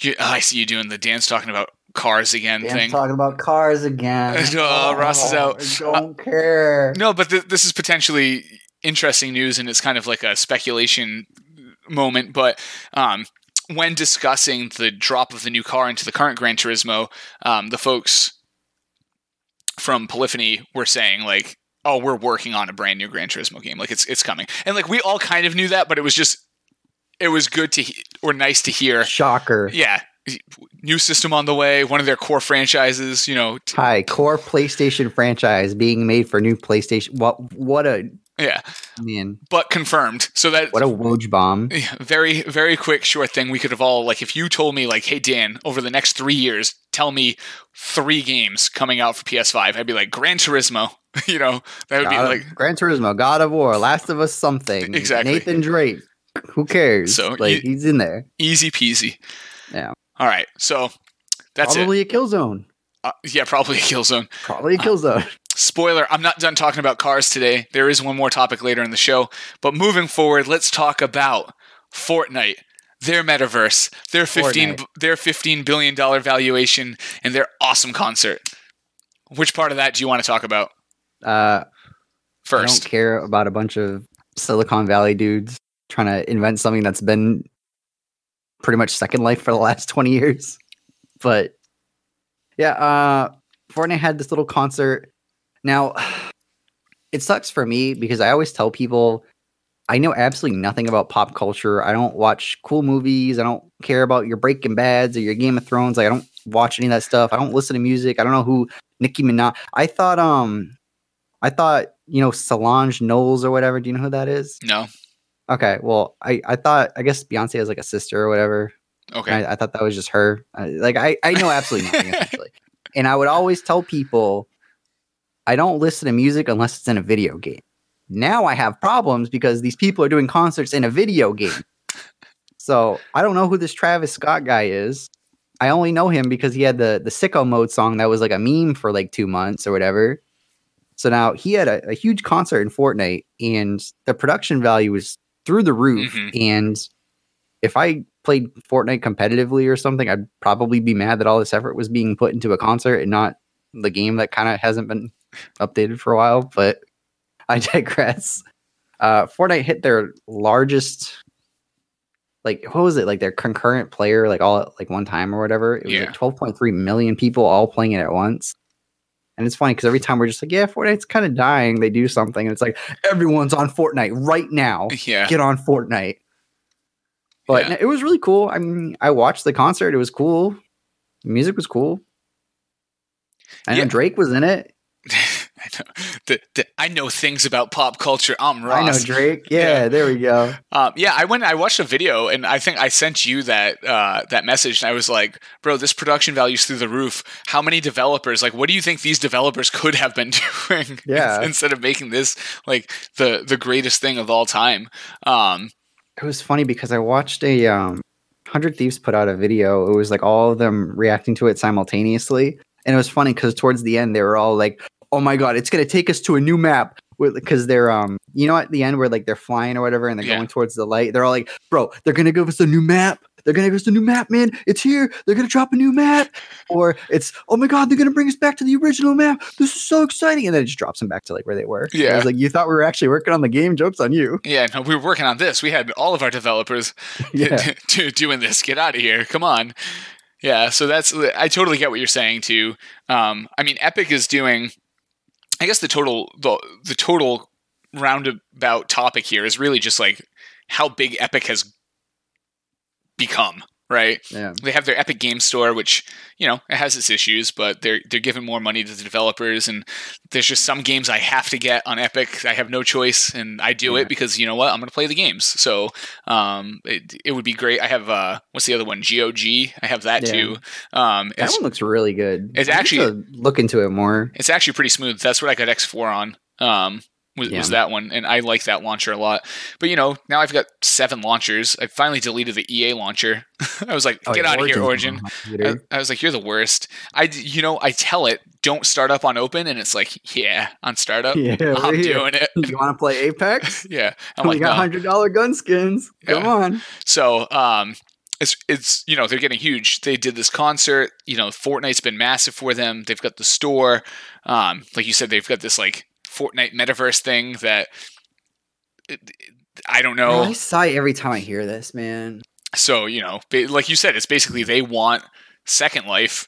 You, oh, I see you doing the dance talking about cars again thing. talking about cars again. [LAUGHS] Oh, Ross is out. I don't care. No, but th- this is potentially interesting news, and it's kind of like a speculation moment. But um, when discussing the drop of the new car into the current Gran Turismo, um, the folks from Polyphony were saying like, "Oh, we're working on a brand new Gran Turismo game. Like it's it's coming." And like we all kind of knew that, but it was just it was good to he- or nice to hear. Shocker. Yeah, new system on the way. One of their core franchises. You know, t- Hi, core PlayStation franchise being made for new PlayStation. What? What a yeah, man! but confirmed. So that What a woj bomb! Yeah, very very quick short thing we could have all like if you told me like hey dan over the next three years tell me three games coming out for ps5 i'd be like gran turismo [LAUGHS] you know that would be of- like Gran Turismo, God of War, Last of Us, something. [LAUGHS] Exactly. Nathan Drake. Who cares? So like you- he's in there. easy peasy Yeah. all right so that's Probably a Killzone. uh, yeah probably a Killzone Probably a Killzone. [LAUGHS] spoiler i'm not done talking about cars today there is one more topic later in the show but moving forward let's talk about fortnite their metaverse their 15 Fortnite. their 15 billion dollar valuation and their awesome concert which part of that do you want to talk about Uh, I first don't care about a bunch of Silicon Valley dudes trying to invent something that's been pretty much second life for the last [LAUGHS] 20 years. But yeah, uh Fortnite had this little concert. Now [SIGHS] it sucks for me because I always tell people I know absolutely nothing about pop culture. I don't watch cool movies. I don't care about your Breaking Bads or your Game of Thrones. Like, I don't watch any of that stuff. I don't listen to music. I don't know who Nicki Minaj. I thought um I thought, you know, Solange Knowles or whatever. Do you know who that is? no Okay. Well, I, I thought, I guess Beyonce has like a sister or whatever. okay I, I thought that was just her. I, like, I, I know absolutely nothing, [LAUGHS] essentially. And I would always tell people, I don't listen to music unless it's in a video game. Now I have problems because these people are doing concerts in a video game. So I don't know who this Travis Scott guy is. I only know him because he had the the sicko mode song that was like a meme for like two months or whatever. So now he had a, a huge concert in Fortnite, and the production value was through the roof. Mhm. And if I played Fortnite competitively or something, I'd probably be mad that all this effort was being put into a concert and not the game that kind of hasn't been updated for a while. But [LAUGHS] I digress. Uh, Fortnite hit their largest, like what was it? Like their concurrent player, like all at like one time or whatever. It was Yeah. like 12.3 million people all playing it at once. And it's funny because every time we're just like, yeah, Fortnite's kind of dying. They do something, and it's like everyone's on Fortnite right now. [LAUGHS] Yeah. Get on Fortnite. But Yeah. it was really cool. I mean, I watched the concert. It was cool. The music was cool. I know Yeah. Drake was in it. I [LAUGHS] know. The, the, I know things about pop culture. I'm Ross. I know Drake. [LAUGHS] Yeah, Yeah. there we go. Um, yeah, I went. I watched a video, and I think I sent you that uh, that message, and I was like, "Bro, this production value's through the roof. How many developers? Like, what do you think these developers [LAUGHS] could have been doing? Yeah. instead of making this like the the greatest thing of all time." Um, It was funny because I watched a um, Hundred Thieves put out a video. It was like all of them reacting to it simultaneously, and it was funny because towards the end they were all like, "Oh my god, it's gonna take us to a new map." Because they're um, you know, at the end where like they're flying or whatever, and they're Yeah. going towards the light. They're all like, "Bro, they're gonna give us a new map. They're gonna give us a new map, man. It's here. They're gonna drop a new map." Or it's, "Oh my god, they're gonna bring us back to the original map. This is so exciting!" And then it just drops them back to like where they were. Yeah. was like, "You thought we were actually working on the game? Jokes on you." yeah, no, we were working on this. We had all of our developers [LAUGHS] Yeah. [LAUGHS] to doing this. Get out of here! Come on. Yeah, so that's I totally get what you're saying too. Um, I mean, Epic is doing. I guess the total the the total roundabout topic here is really just like how big Epic has become, right? Yeah. They have their Epic Game Store, which you know it has its issues, but they're they're giving more money to the developers, and there's just some games I have to get on Epic. I have no choice, and I do Yeah. it because you know what? I'm going to play the games. So um, it, it would be great. I have uh, what's the other one? GOG. I have that Yeah. too. Um, That one looks really good. it's I actually- look into it more. it's actually pretty smooth. That's what I got X4 on. Um, was, was that one, and I like that launcher a lot. But you know, now I've got seven launchers. I finally deleted the EA launcher. [LAUGHS] I was like, Oh, get yeah, out of here, Origin. I. I was like, you're the worst. I, you know, I tell it, don't start up on open, and it's like, yeah, on startup, yeah, I'm here. doing it. You want to play Apex? [LAUGHS] yeah, I'm we like, got hundred dollar gun skins. Come on. So, um, it's it's you know they're getting huge. They did this concert. You know, Fortnite's been massive for them. They've got the store. Um, like you said, they've got this like Fortnite metaverse thing that I don't know. I sigh every time I hear this, man. So you know, like you said, it's basically they want Second Life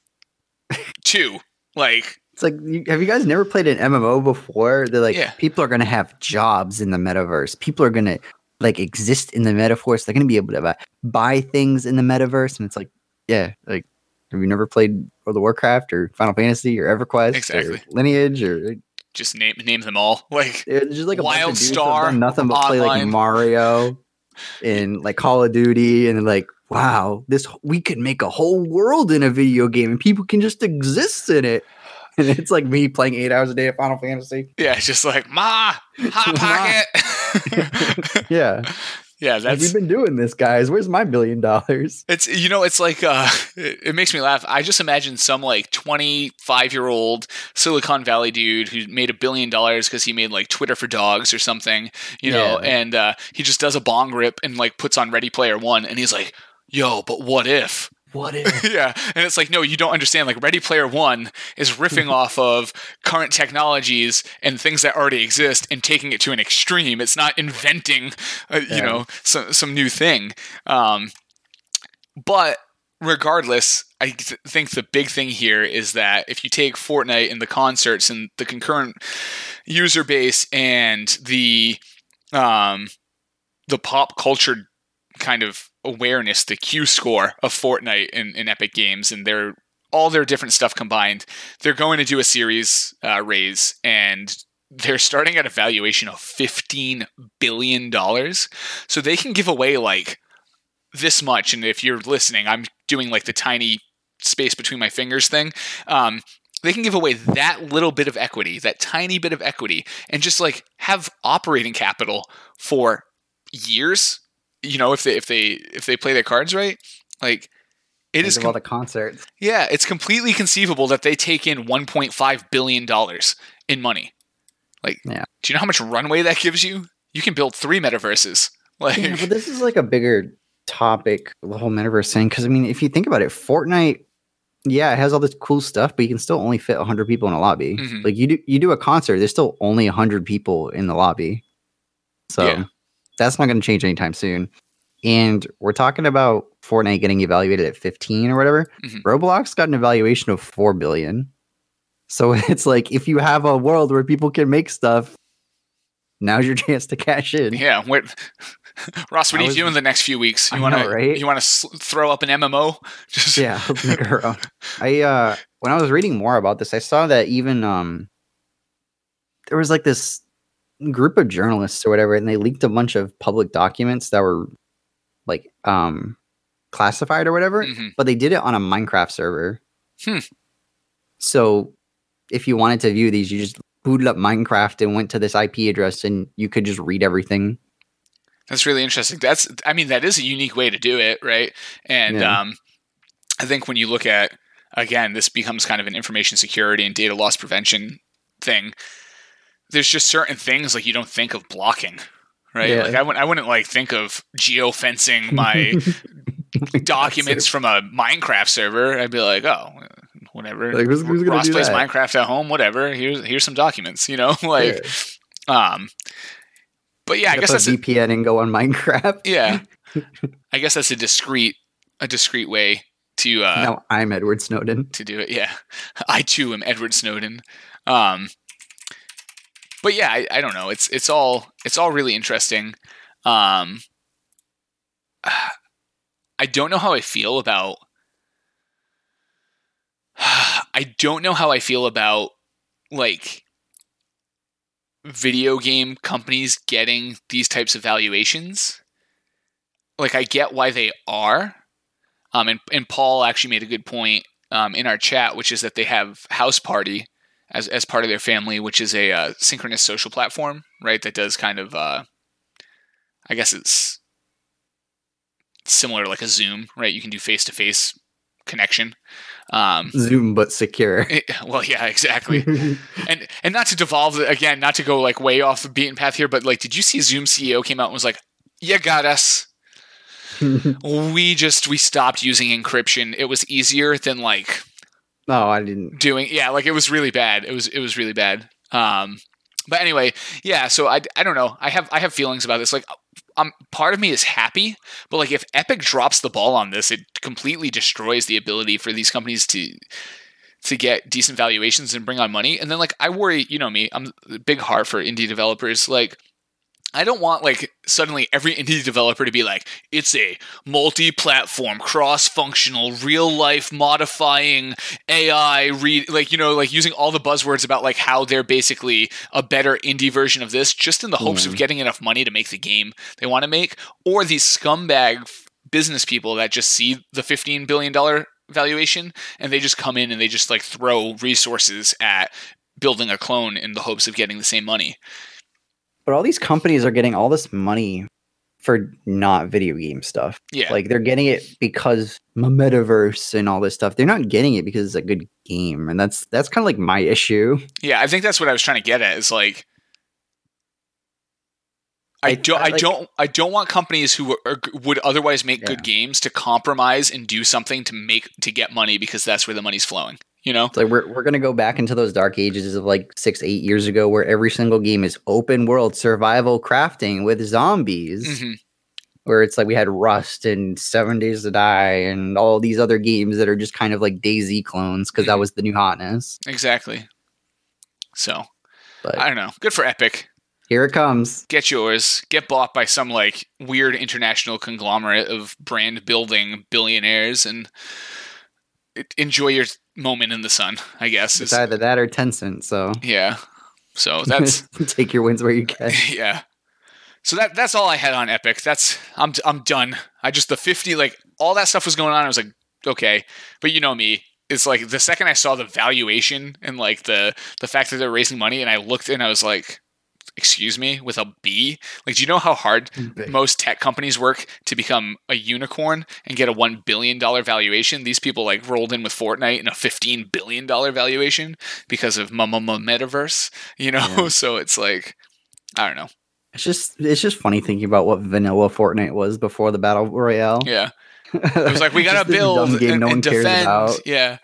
[LAUGHS] two. Like It's like, have you guys never played an MMO before? They're like, Yeah. people are gonna have jobs in the metaverse. People are gonna like exist in the metaverse. They're gonna be able to buy, buy things in the metaverse, and it's like, yeah, like. Have you never played World of Warcraft or Final Fantasy or EverQuest Exactly. or Lineage or just name name them all. [LAUGHS] Like It's just like a bunch of dudes that have Wildstar done nothing but play like Mario [LAUGHS] and like Call of Duty, and like, wow, this we could make a whole world in a video game, and people can just exist in it. [LAUGHS] And it's like me playing eight hours a day of Final Fantasy. yeah, it's just like ma hot pocket. Yeah, yeah, that's you been doing this, guys? Where's my billion dollars? [LAUGHS] It's you know it's like uh it, it makes me laugh. I just imagine some like 25 year old Silicon Valley dude who made a billion dollars because he made like Twitter for dogs or something, you know, and uh, he just does a bong rip and like puts on Ready Player One and he's like, "Yo, but what if?" What if? [LAUGHS] yeah, and it's like, no, you don't understand. Like Ready Player One is riffing [LAUGHS] off of current technologies and things that already exist and taking it to an extreme. It's not inventing, uh, you Yeah. know, some some new thing. Um, but regardless, I th- think the big thing here is that if you take Fortnite and the concerts and the concurrent user base and the um, the pop culture kind of awareness, the Q score of Fortnite in, in Epic Games, and their all their different stuff combined, they're going to do a series uh, raise, and they're starting at a valuation of fifteen billion dollars. So they can give away like this much. And if you're listening, I'm doing like the tiny space between my fingers thing. Um, they can give away that little bit of equity, that tiny bit of equity, and just like have operating capital for years. You know, if they if they if they play their cards right, like it Think is of all the concerts. yeah, it's completely conceivable that they take in 1.5 billion dollars in money. Like, Yeah. do you know how much runway that gives you? You can build three metaverses. [LAUGHS] Like, Yeah, but this is like a bigger topic, the whole metaverse thing. Because I mean, if you think about it, Fortnite, yeah, it has all this cool stuff, but you can still only fit 100 people in a lobby. Mhm. Like you do, you do a concert, there's still only 100 people in the lobby. So Yeah. That's not going to change anytime soon. And we're talking about Fortnite getting evaluated at 15 or whatever. Mhm. Roblox got an evaluation of 4 billion. So [LAUGHS] it's like if you have a world where people can make stuff, now's your [LAUGHS] chance to cash in. yeah. [LAUGHS] Ross, what I are you was- doing the next few weeks? You want to right? you want to sl- throw up an MMO? Just yeah, make our own. I uh when I was reading more about this, I saw that even um there was like this group of journalists or whatever, and they leaked a bunch of public documents that were like um classified or whatever, Mhm. but they did it on a Minecraft server. Hmm. So if you wanted to view these, you just booted up Minecraft and went to this IP address and you could just read everything. That's really interesting. That's, I mean, that is a unique way to do it, right? And Yeah. um, I think when you look at, again, this becomes kind of an information security and data loss prevention thing. There's just certain things like you don't think of blocking, right? Yeah. Like I wouldn't, I wouldn't like think of geofencing my [LAUGHS] documents from a Minecraft server. I'd be like, oh, whatever. Like, who's- who's gonna Ross do plays that? Minecraft at home. Whatever. Here's here's some documents. You know, [LAUGHS] like, um, but yeah, I guess that's a, VPN and go on Minecraft. yeah. [LAUGHS] I guess that's a discreet a discreet way to uh now I'm Edward Snowden. to do it. Yeah. I too am Edward Snowden. Um but yeah, I, I don't know. It's it's all it's all really interesting. Um [SIGHS] I don't know how I feel about [SIGHS] I don't know how I feel about like video game companies getting these types of valuations. Like I get why they are. Um and, and Paul actually made a good point um, in our chat, which is that they have Houseparty as as part of their family, which is a uh, synchronous social platform, right? That does kind of, uh, I guess it's similar to like a Zoom, right? You can do face to face connection. Um, Zoom but secure. [LAUGHS] it- well, yeah, exactly. [LAUGHS] and and not to devolve again, not to go like way off the beaten path here, but like, did you see Zoom CEO came out and was like, "You got us." [LAUGHS] We just we stopped using encryption. It was easier than like no, I didn't. doing yeah like it was really bad. It was it was really bad. Um but anyway yeah so i, I don't know. I have i have feelings about this. Like um part of me is happy but like if epic drops the ball on this it completely destroys the ability for these companies to to get decent valuations and bring on money. And then like i worry you know me i'm a big heart for indie developers. Like I don't want like suddenly every indie developer to be like it's a multi-platform, cross-functional, real-life modifying AI read like you know like using all the buzzwords about like how they're basically a better indie version of this just in the hopes of mm-hmm. getting enough money to make the game they want to make or these scumbag business people that just see the 15 billion dollar valuation and they just come in and they just like throw resources at building a clone in the hopes of getting the same money. But all these companies are getting all this money for not video game stuff. Yeah. Like they're getting it because my metaverse and all this stuff. They're not getting it because it's a good game, and that's that's kind of like my issue. Yeah, I think that's what I was trying to get at. Is like, I, I- don't, I I, don't, I don't want companies who are- would otherwise make Yeah. good games to compromise and do something to make to get money because that's where the money's flowing. You know? It's like we're we're gonna go back into those dark ages of like six eight years ago, where every single game is open world survival crafting with zombies. hmm Where it's like we had Rust and Seven Days to Die and all these other games that are just kind of like DayZ clones because that Mhm. was the new hotness. Exactly. So But I don't know. Good for Epic. here it comes. Get yours. Get bought by some like weird international conglomerate of brand building billionaires and enjoy your moment in the sun. I guess. It's Is, either that or Tencent. So yeah. So [LAUGHS] that's take your wins where you can. [LAUGHS] yeah. So that that's all I had on Epic. That's I'm I'm done. I just the 50 like all that stuff was going on. I was like, okay, but you know me. It's like the second I saw the valuation and like the the fact that they're raising money, and I looked and I was like, excuse me, with a B. Like, do you know how hard Big. most tech companies work to become a unicorn and get a one billion dollar valuation? These people like rolled in with Fortnite and a fifteen billion dollar valuation because of Mama Metaverse. You know, Yeah. [LAUGHS] so it's like, I don't know. It's just it's just funny thinking about what vanilla Fortnite was before the battle royale. Yeah. [LAUGHS] It was like we gotta build and, and defend. Yeah,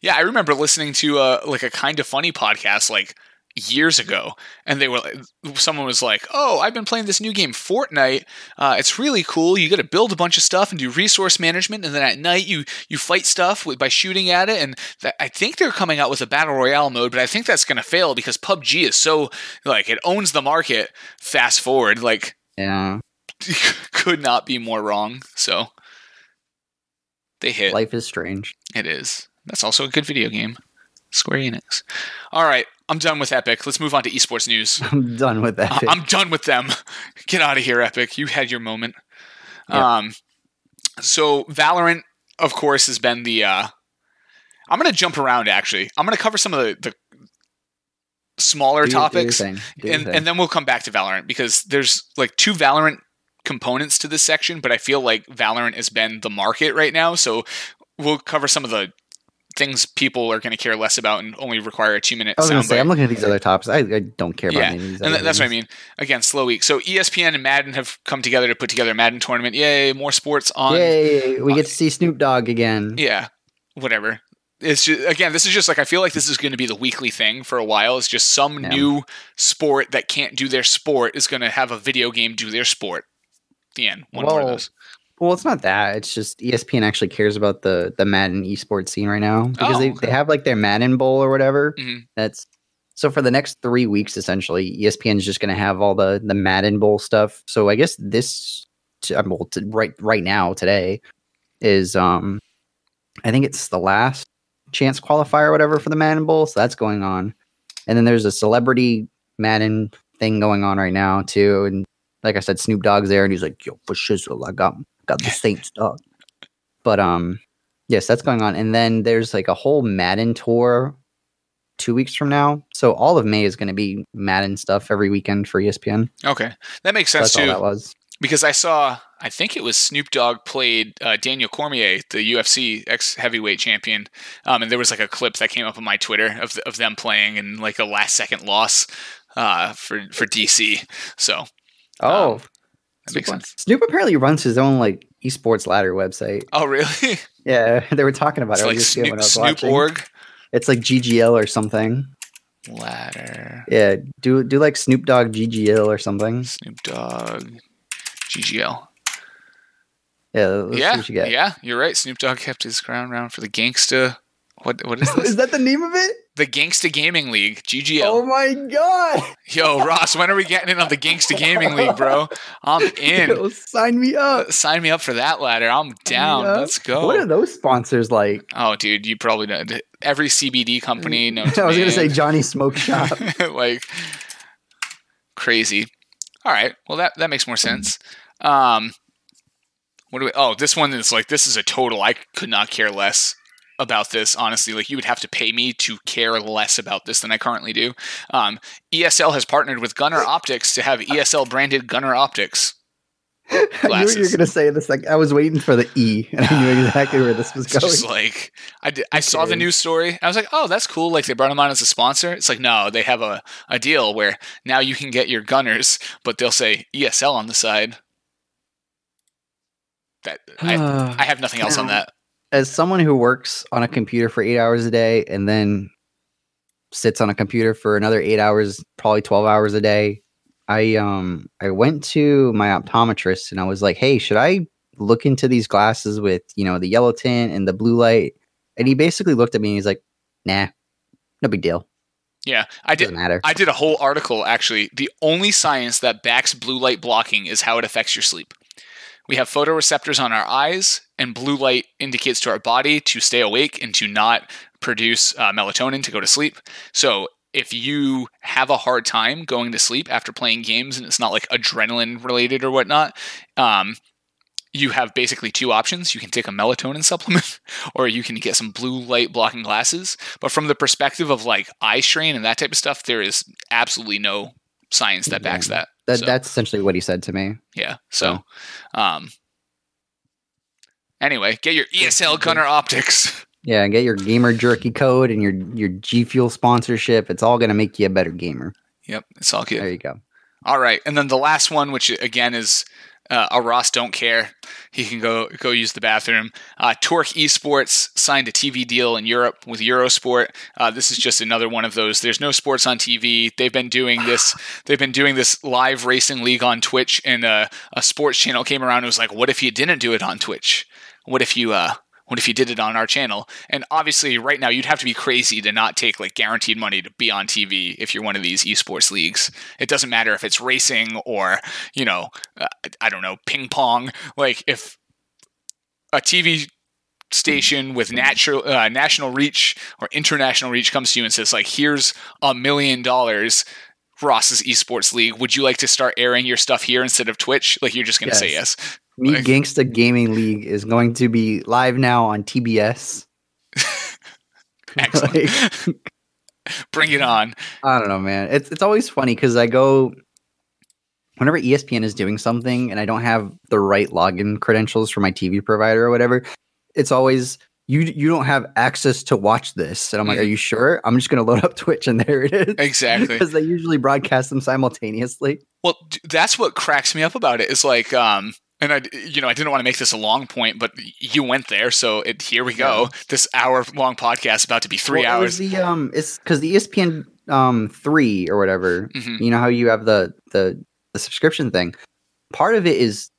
yeah. I remember listening to uh, like a kind of funny podcast like years ago, and they were someone was like, "Oh, I've been playing this new game, Fortnite. Uh, it's really cool. You got to build a bunch of stuff and do resource management, and then at night you you fight stuff with, by shooting at it. And that, I think they're coming out with a battle royale mode, but I think that's gonna fail because PUBG is so like it owns the market. Fast forward, like Yeah, [LAUGHS] could not be more wrong. So." They hit. life is strange. It is. That's also a good video game. Square Enix. All right, I'm done with Epic. Let's move on to esports news. [LAUGHS] I'm done with that. I- I'm done with them. [LAUGHS] Get out of here, Epic. You had your moment. Yep. Um, so Valorant, of course, has been the. Uh, I'm going to jump around. Actually, I'm going to cover some of the, the smaller do topics. Do and and then we'll come back to Valorant because there's like two Valorant components to this section, but I feel like Valorant has been the market right now, so we'll cover some of the things people are going to care less about and only require a two minute I was going to say, I'm looking at these other topics. I, I don't care about Yeah, any of these. and th- that's what I mean. Again, slow week. So ESPN and Madden have come together to put together a Madden tournament. Yay, more sports on. Yay! We get to see Snoop Dogg again. Yeah, whatever. It's just, again, this is just like I feel like this is going to be the weekly thing for a while. It's just some Yeah. new sport that can't do their sport is going to have a video game do their sport. The end. One more of those. Well, it's not that. It's just ESPN actually cares about the the Madden esports scene right now because Oh, they, okay. they have like their Madden Bowl or whatever. Mhm. That's so for the next three weeks essentially, ESPN is just going to have all the the Madden Bowl stuff. So I guess this uh, well, t- right right now today is um I think it's the last chance qualifier or whatever for the Madden Bowl. So that's going on, and then there's a celebrity Madden thing going on right now too. And like I said, Snoop Dogg's there, and he's like, "Yo, for shizzle, I got got the Saints dog." But um, yes, that's going on, and then there's like a whole Madden tour two weeks from now. So all of May is going to be Madden stuff every weekend for ESPN. Okay, that makes So sense that's all too. that was. because I saw, I think it was Snoop Dogg played uh, Daniel Cormier, the UFC ex heavyweight champion, um, and there was like a clip that came up on my Twitter of of them playing and like a last second loss uh, for for DC. So Oh, Um, that makes Snoop- sense. Snoop apparently runs his own like esports ladder website. Oh, really? [LAUGHS] Yeah, they were talking about it's it. like earlier today when Snoop, Snoop org It's like GGL or something. ladder. Yeah, do do like Snoop Dogg GGL or something. Snoop Dogg, GGL. Yeah, yeah, you get. yeah, you're right. Snoop Dogg kept his crown round for the Gangsta. What what is [LAUGHS] this? Is that the name of it? the Gangsta Gaming League, GGL. Oh my god! Yo, Ross, when are we getting in on the Gangsta Gaming League, bro? I'm [LAUGHS] in. Yo, sign me up. Sign me up for that ladder. I'm down. Let's go. What are those sponsors like? oh, dude, you probably know every CBD company. [LAUGHS] No, I was gonna say Johnny Smoke Shop. like crazy. All right. Well, that that makes more sense. Um, what do we? Oh, this one is like this is a total. I could not care less about this. Honestly, like you would have to pay me to care less about this than I currently do. Um, ESL has partnered with Gunnar Optiks to have ESL branded Gunnar Optiks. glasses. [LAUGHS] I knew what you were gonna say this. Like I was waiting for the E, and I knew exactly where this was [SIGHS] It's going. just like I, did, I saw the news story. I was like, oh, that's cool. Like they brought him on as a sponsor. It's like no, they have a, a deal where now you can get your gunners, but they'll say ESL on the side. That I, I [SIGHS] have nothing else on that. As someone who works on a computer for eight hours a day and then sits on a computer for another eight hours, probably twelve hours a day, I um I went to my optometrist and I was like, hey, should I look into these glasses with you know the yellow tint and the blue light? And he basically looked at me and he's like, nah, no big deal. Yeah, I did. Matter. I did a whole article actually. The only science that backs blue light blocking is how it affects your sleep. We have photoreceptors on our eyes, and blue light indicates to our body to stay awake and to not produce uh, melatonin to go to sleep. So, if you have a hard time going to sleep after playing games and it's not like adrenaline related or whatnot, um, you have basically two options. You can take a melatonin supplement [LAUGHS] or you can get some blue light blocking glasses. But from the perspective of like eye strain and that type of stuff, there is absolutely no science that backs that. That So, that's essentially what he said to me. yeah. So, um, anyway, get your ESL Gunnar Optiks. Yeah, and get your gamer jerky code and your your G Fuel sponsorship. It's all gonna make you a better gamer. Yep, it's all good. There you go. All right, and then the last one, which again is uh, a Ross don't care. He can go go use the bathroom. Uh, Torque Esports signed a TV deal in Europe with Eurosport. Uh, this is just another one of those. There's no sports on TV. They've been doing this. [SIGHS] They've been doing this live racing league on Twitch, and uh, a sports channel came around and was like, "What if you didn't do it on Twitch? What if you uh, what if you did it on our channel? And obviously, right now, you'd have to be crazy to not take like guaranteed money to be on TV if you're one of these esports leagues. It doesn't matter if it's racing or, you know, uh, I don't know, ping pong. Like, if a TV station with natural uh, national reach or international reach comes to you and says like here's a million dollars Ross's esports league would you like to start airing your stuff here instead of Twitch like you're just going to say Yes. Me Like- Gangsta Gaming League is going to be live now on TBS. [LAUGHS] excellent [LAUGHS] Like, bring it on I don't know, man. It's it's always funny because I go whenever ESPN is doing something and I don't have the right login credentials for my TV provider or whatever. It's always you you don't have access to watch this, and I'm like, are you sure? I'm just gonna load up [LAUGHS] Twitch and there it is. exactly because they usually broadcast them simultaneously. Well, that's what cracks me up about it. Is like, um, and I, you know, I didn't want to make this a long point, but you went there, so it, here we go. This hour-long podcast is about to be three Well, it hours. The um, it's because the ESPN um three or whatever. Mhm. You know how you have the the the subscription thing. Part of it is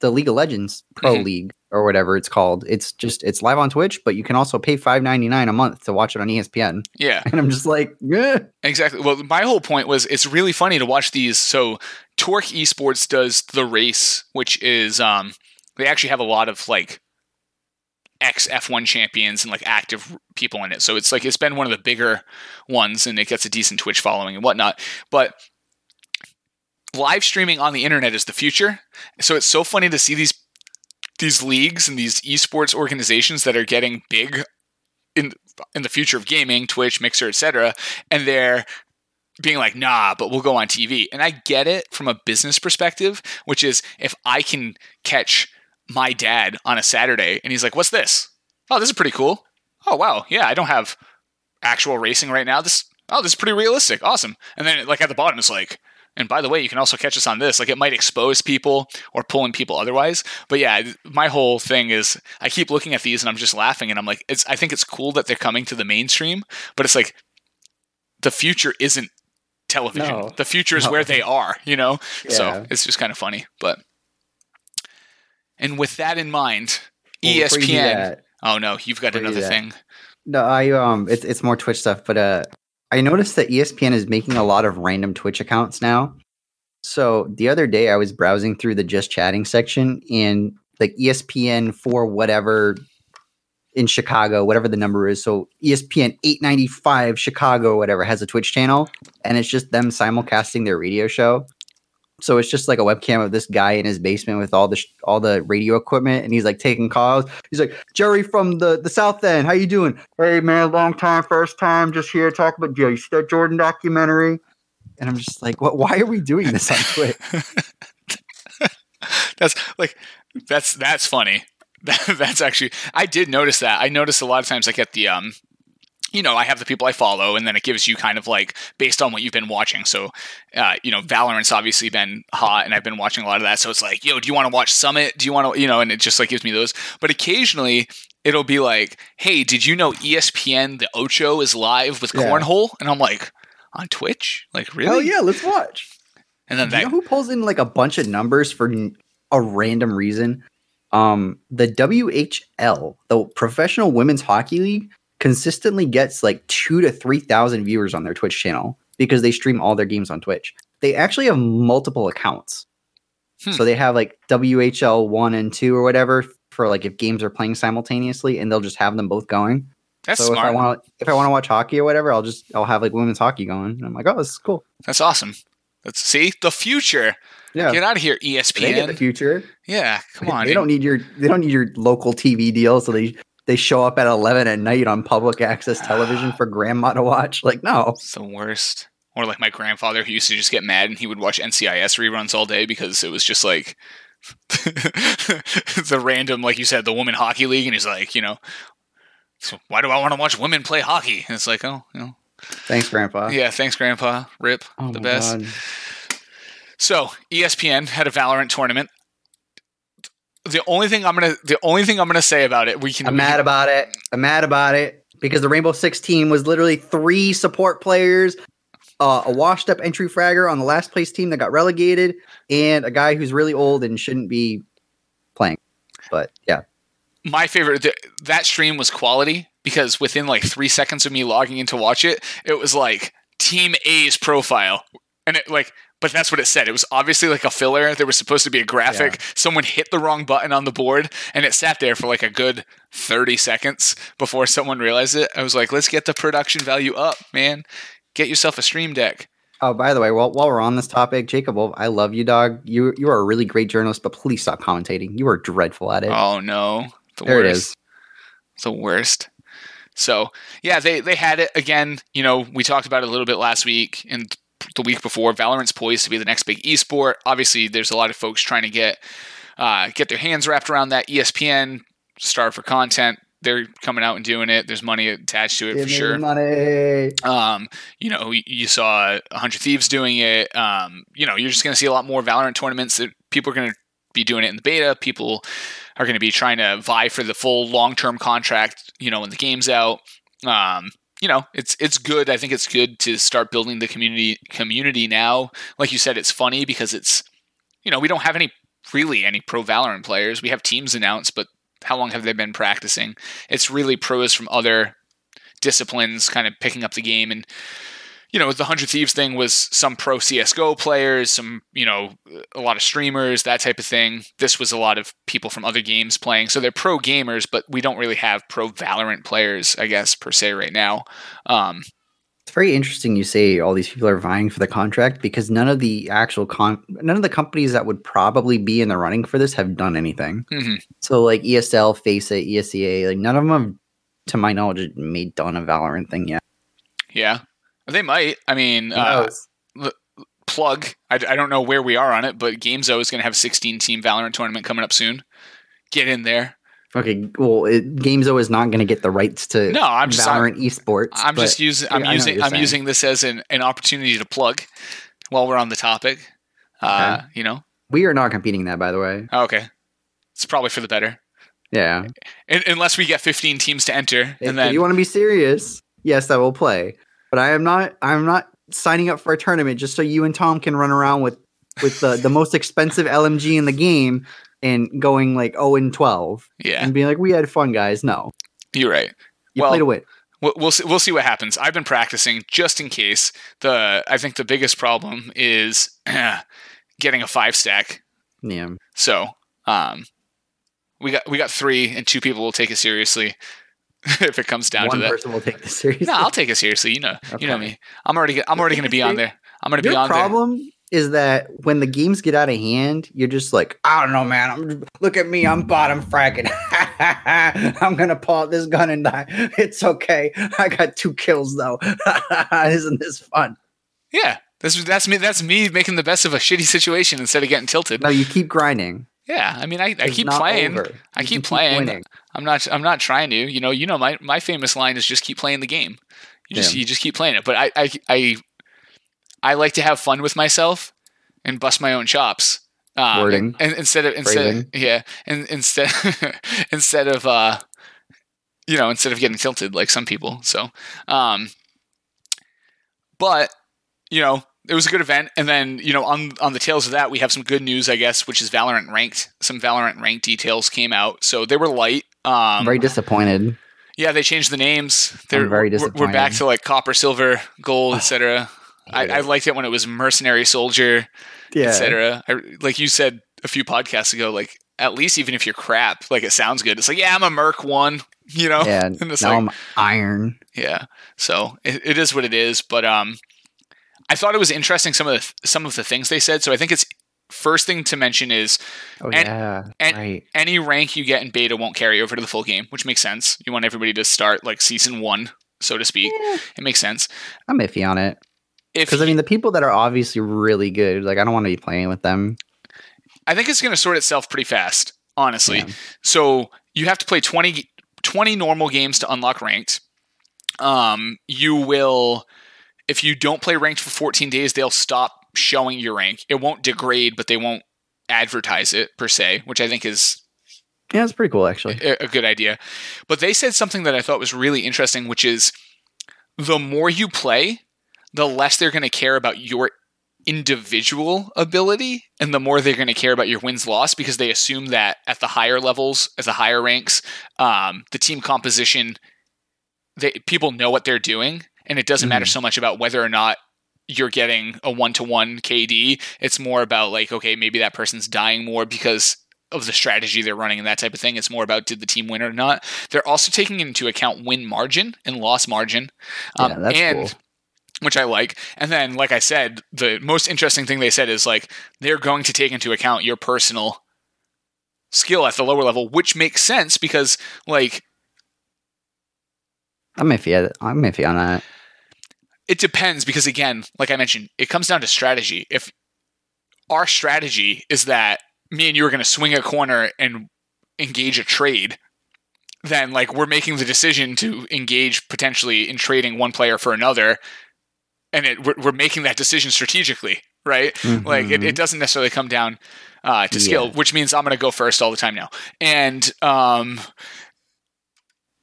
the League of Legends Pro Mhm. League or whatever it's called. It's just it's live on Twitch, but you can also pay five ninety nine a month to watch it on ESPN. Yeah, [LAUGHS] And I'm just like, eh. exactly. Well, my whole point was it's really funny to watch these. So, Torque Esports does the race, which is um, they actually have a lot of like ex F1 champions and like active people in it. So it's like it's been one of the bigger ones and it gets a decent Twitch following and whatnot. But live streaming on the internet is the future. So it's so funny to see these these leagues and these esports organizations that are getting big in in the future of gaming, Twitch, Mixer, etc. And they're being like, nah, but we'll go on TV. And I get it from a business perspective, which is if I can catch my dad on a Saturday and he's like, what's this? Oh, this is pretty cool. Oh, wow. Yeah, I don't have actual racing right now. This, oh, this is pretty realistic. Awesome. And then, like, at the bottom, it's like, and by the way, you can also catch us on this. Like, it might expose people or pull in people otherwise. But yeah, my whole thing is I keep looking at these and I'm just laughing and I'm like, it's, I think it's cool that they're coming to the mainstream, but it's like, the future isn't television. No. The future is No. where they are, you know? Yeah. So it's just kind of funny. But and with that in mind, Well, before you do ESPN. Oh no, you've got Before you do another thing. No, I um, it's it's more Twitch stuff, but uh, I noticed that ESPN is making a lot of random Twitch accounts now. So the other day, I was browsing through the just chatting section, and like ESPN for whatever in Chicago, whatever the number is. So ESPN eight ninety five Chicago, whatever, has a Twitch channel, and it's just them simulcasting their radio show. So it's just like a webcam of this guy in his basement with all the sh- all the radio equipment, and he's like taking calls. He's like, Jerry from the the South End, how you doing? Hey man, long time, first time, just here talk about. You see that Jordan documentary? And I'm just like, what? Why are we doing this on Twitch? [LAUGHS] that's like that's that's funny. [LAUGHS] That's actually I did notice that. I noticed a lot of times I get the um you know, I have the people I follow, and then it gives you kind of like based on what you've been watching. So, uh, you know, Valorant's obviously been hot, and I've been watching a lot of that. So it's like, yo, do you want to watch Summit? Do you want to, you know, and it just like gives me those. But occasionally, it'll be like, hey, did you know ESPN the Ocho is live with Yeah. Cornhole? And I'm like, on Twitch? Like really? Hell yeah, let's watch. And then Do you know who pulls in like a bunch of numbers for a random reason? Um, the WHL, the Professional Women's Hockey League, consistently gets like two to three thousand viewers on their Twitch channel because they stream all their games on Twitch. They actually have multiple accounts, Hmm. so they have like WHL one and two or whatever for like if games are playing simultaneously, and they'll just have them both going. that's so if I smart. want if I want to watch hockey or whatever, I'll just I'll have like women's hockey going. And I'm like, oh, this is cool. That's awesome. Let's see the future. Yeah, Get out of here, E they get the future. Yeah, come on. They dude. don't need your they don't need your local TV deal, so they they show up at eleven at night on public access [SIGHS] television for grandma to watch. Like, no, It's the worst. or like my grandfather who used to just get mad and he would watch NCIS reruns all day because it was just like [LAUGHS] the random, like you said, the woman hockey league, and he's like, you know, so why do I want to watch women play hockey? And it's like, oh, you know, Thanks, Grandpa. yeah, thanks, Grandpa. Rip, Oh the best. God. So ESPN had a Valorant tournament. The only thing I'm gonna, the only thing I'm gonna say about it, we can. I'm we mad can- about it. I'm mad about it because the Rainbow Six team was literally three support players, uh, a washed up entry fragger on the last place team that got relegated, and a guy who's really old and shouldn't be playing. But yeah, my favorite th- that stream was quality because within like three seconds of me logging in to watch it, it was like Team A's profile, and it like, but that's what it said. It was obviously like a filler. There was supposed to be a graphic. Someone hit the wrong button on the board, and it sat there for like a good thirty seconds before someone realized it. I was like, let's get the production value up, man. Get yourself a stream deck. Oh, by the way, while, while we're on this topic, Jacob I love you, dog. You you are a really great journalist, but please stop commentating. You are dreadful at it. Oh no, the there worst. it is. the worst. So yeah, they they had it again. You know, we talked about it a little bit last week and the week before. Valorant's poised to be the next big esport. Obviously, there's a lot of folks trying to get uh, get their hands wrapped around that. ESPN star for content. They're coming out and doing it. There's money attached to it Give for sure. money. Um, you know, you- saw 100 Thieves doing it. Um, you know, you're just going to see a lot more Valorant tournaments that people are going to be doing it in the beta. People are going to be trying to vie for the full long term contract, you know, when the game's out. Um, you know, it's it's good. I think it's good to start building the community community now. Like you said, it's funny because it's you know, we don't have any really any pro Valorant players. We have teams announced, but how long have they been practicing? It's really pros from other disciplines kind of picking up the game and you know the 100 thieves thing was some pro csgo players some you know a lot of streamers that type of thing this was a lot of people from other games playing so they're pro gamers but we don't really have pro valorant players i guess per se right now um, It's very interesting you say all these people are vying for the contract because none of the actual con none of the companies that would probably be in the running for this have done anything. mhm. So like ESL, FACEIT, ESEA, like none of them have, to my knowledge, made done a Valorant thing yet. yeah they might i mean uh, knows? plug I, I don't know where we are on it but gamezo is going to have a 16 team valorant tournament coming up soon get in there okay, well, it, Gamezo is not going to get the rights to no i'm just I'm, Valorant esports. I'm just using I'm what using I'm saying. using this as an, an opportunity to plug while we're on the topic. Uh, you know. we are not competing that, by the way. Oh, okay. It's probably for the better. Yeah, Un unless we get 15 teams to enter if, and if then you want to be serious, yes, I will play. But I am not. I'm not signing up for a tournament just so you and Tom can run around with with the the most expensive LMG in the game and going like 0 and 12 yeah, and being like, we had fun, guys. No, you're right. you Well, play to win. We'll, we'll see, we'll see what happens. I've been practicing just in case. The I think the biggest problem is [CLEARS THROAT] getting a five stack. Yeah. So, um we got we got 3 and two people will take it seriously [LAUGHS] if it comes down One to that. One person will take this [LAUGHS] seriously. No, I'll take it seriously. You know, you know me. I'm already. I'm already going to be on there. I'm going to be on there. The problem is that when the games get out of hand, you're just like, I don't know, man. I'm look at me, I'm bottom fragging. [LAUGHS] I'm gonna pull out this gun and die. It's okay. I got two kills though. Isn't this fun? Yeah, that's that's me. That's me making the best of a shitty situation instead of getting tilted. No, you keep grinding. Yeah, I mean, I, I keep playing. I You keep playing. winning. I'm not. I'm not trying to. You know. You know. My my famous line is just keep playing the game. You just Yeah. you just keep playing it. But I I I I like to have fun with myself and bust my own chops. Um, Wording. And, instead of instead Phrasing. yeah and instead [LAUGHS] instead of uh you know instead of getting tilted like some people. So um but you know it was a good event. And then you know on on the tails of that we have some good news i guess which is valorant ranked. Some valorant ranked details came out. So they were light. Um I'm very disappointed. yeah they changed the names. They're very we're- we're back to like copper silver gold etc I, I liked it when it was mercenary soldier Yeah. etc like you said a few podcasts ago like at least even if you're crap like it sounds good. It's like yeah i'm a merc one [LAUGHS] you know? Yeah. [LAUGHS] And it's now like- I'm iron. yeah. So it, it is what it is. But um i thought it was interesting some of the some of the things they said so i think it's first thing to mention is Oh And- yeah. and- right. any rank you get in beta won't carry over to the full game which makes sense you want everybody to start like season one so to speak Yeah, it makes sense I'm iffy on it. if Because I mean, the people that are obviously really good, like I don't want to be playing with them. I think it's going to sort itself pretty fast, honestly. Yeah. So you have to play 20, 20 normal games to unlock ranked. Um, you will, if you don't play ranked for 14 days, they'll stop showing your rank. It won't degrade, but they won't advertise it per se, which I think is Yeah, it's pretty cool actually. a, a good idea. But they said something that I thought was really interesting, which is the more you play, the less they're going to care about your individual ability and the more they're going to care about your wins loss because they assume that at the higher levels at the higher ranks um, the team composition they people know what they're doing and it doesn't matter Mhm. so much about whether or not you're getting a one-to-one kd it's more about like okay maybe that person's dying more because of the strategy they're running and that type of thing it's more about did the team win or not they're also taking into account win margin and loss margin um, yeah, that's and cool. which I like. And then, like I said, the most interesting thing they said is like they're going to take into account your personal skill at the lower level, which makes sense because like I'm iffy. I'm iffy on that. It depends because again, like I mentioned, it comes down to strategy. If our strategy is that me and you are going to swing a corner and engage a trade, then like we're making the decision to engage potentially in trading one player for another, and it we're, we're making that decision strategically, right? Like it, it doesn't necessarily come down uh, to skill, Yeah. which means I'm going to go first all the time now. And um,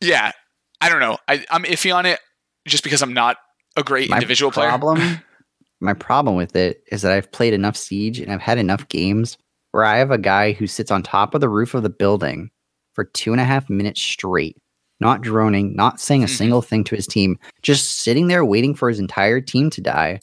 yeah, I don't know. I, I'm iffy on it just because I'm not a great my individual player. problem, [LAUGHS] my problem with it is that I've played enough Siege and I've had enough games where I have a guy who sits on top of the roof of the building for two and a half minutes straight, not droning, not saying a Mhm. single thing to his team, just sitting there waiting for his entire team to die,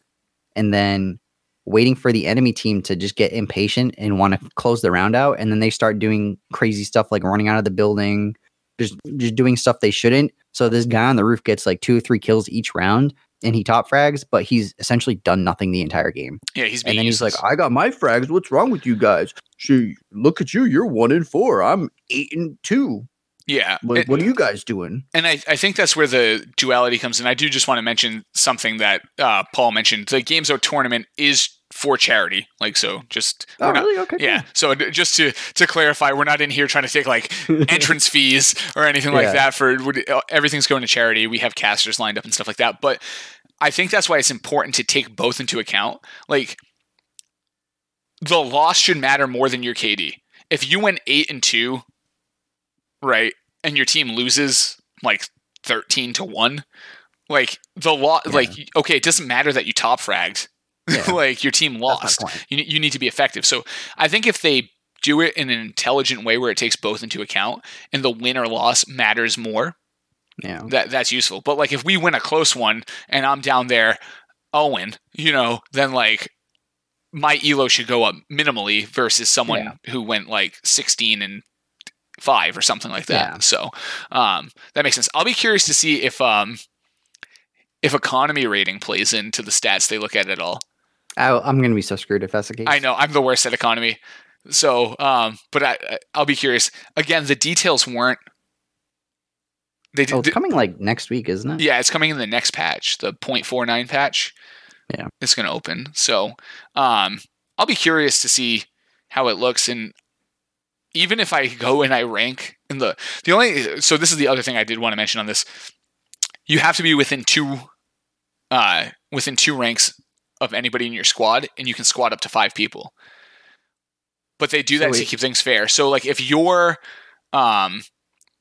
and then waiting for the enemy team to just get impatient and want to close the round out, and then they start doing crazy stuff like running out of the building, just just doing stuff they shouldn't. So this guy on the roof gets like two or three kills each round, and he top frags, but he's essentially done nothing the entire game. Yeah, he's And then he's like, "I got my frags. What's wrong with you guys? She, look at you. You're one in four. I'm eight and two. Yeah. What, And- what are you guys doing?" and I, I think that's where the duality comes in. I do just want to mention something that uh, Paul mentioned. The Gamezo tournament is for charity. Like, so just. Oh, we're not- really? Okay. Yeah. So just to to clarify, we're not in here trying to take like [LAUGHS] entrance fees or anything like Yeah. that. For uh, everything's going to charity. We have casters lined up and stuff like that. But I think that's why it's important to take both into account. Like the loss should matter more than your KD. If you went eight and two, right, and your team loses like thirteen to one, like the law, Yeah. like okay, it doesn't matter that you top fragged. Yeah. [LAUGHS] like your team lost. You, you need to be effective. So I think if they do it in an intelligent way where it takes both into account and the win or loss matters more, Yeah. that that's useful. But like if we win a close one and I'm down there Owen, you know, then like my elo should go up minimally versus someone Yeah. who went like 16 and 5 or something like that. Yeah. So, um that makes sense. I'll be curious to see if um if economy rating plays into the stats they look at at all. I, I'm gonna be so screwed if that's the case. I know I'm the worst at economy. So, um, but I, I'll be curious. Again, the details weren't. They Oh, it's coming like next week, isn't it? yeah, it's coming in the next patch, the 0.49 patch. Yeah. it's going to open. So, um, I'll be curious to see how it looks. And even if I go and I rank in the the only so this is the other thing I did want to mention on this. You have to be within two, uh, within two ranks of anybody in your squad, and you can squad up to five people. But they do that to keep things fair. So like if you're, um,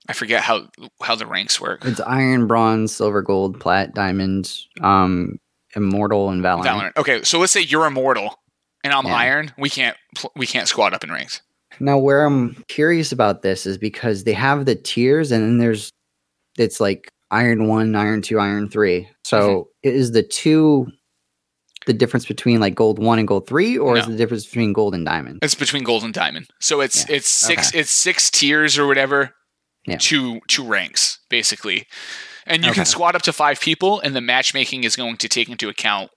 I forget how how the ranks work. It's iron, bronze, silver, gold, plat, diamond, um, immortal, and valorant. Valorant. Okay, so let's say you're immortal and I'm Yeah. iron. We can't we can't squad up in ranks. Now, where I'm curious about this is because they have the tiers, and then there's it's like iron one, iron two, iron three. So Mm-hmm. is the two the difference between like gold one and gold three, or is the difference between gold and diamond? It's between gold and diamond. So it's Yeah, it's six okay. it's six tiers or whatever. Yeah. Two two ranks basically, and you Okay. can squad up to five people, and the matchmaking is going to take into account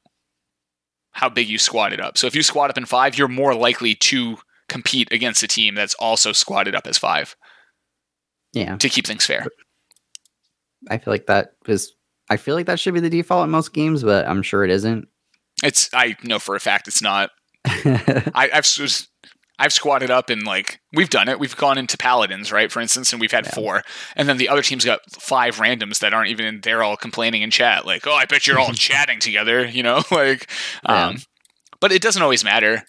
how big you squatted up. So if you squat up in five, you're more likely to compete against a team that's also squatted up as five Yeah, to keep things fair. I feel like that is. I feel like that should be the default in most games, but I'm sure it isn't. It's I know for a fact it's not. [LAUGHS] I, I've s- I've squatted up and like we've done it. We've gone into paladins, right? For instance, and we've had Yeah. four, and then the other team's got five randoms that aren't even in. They're all complaining in chat, like, "Oh, I bet you're all [LAUGHS] chatting together," you know, [LAUGHS] like. Yeah. Um, but it doesn't always matter,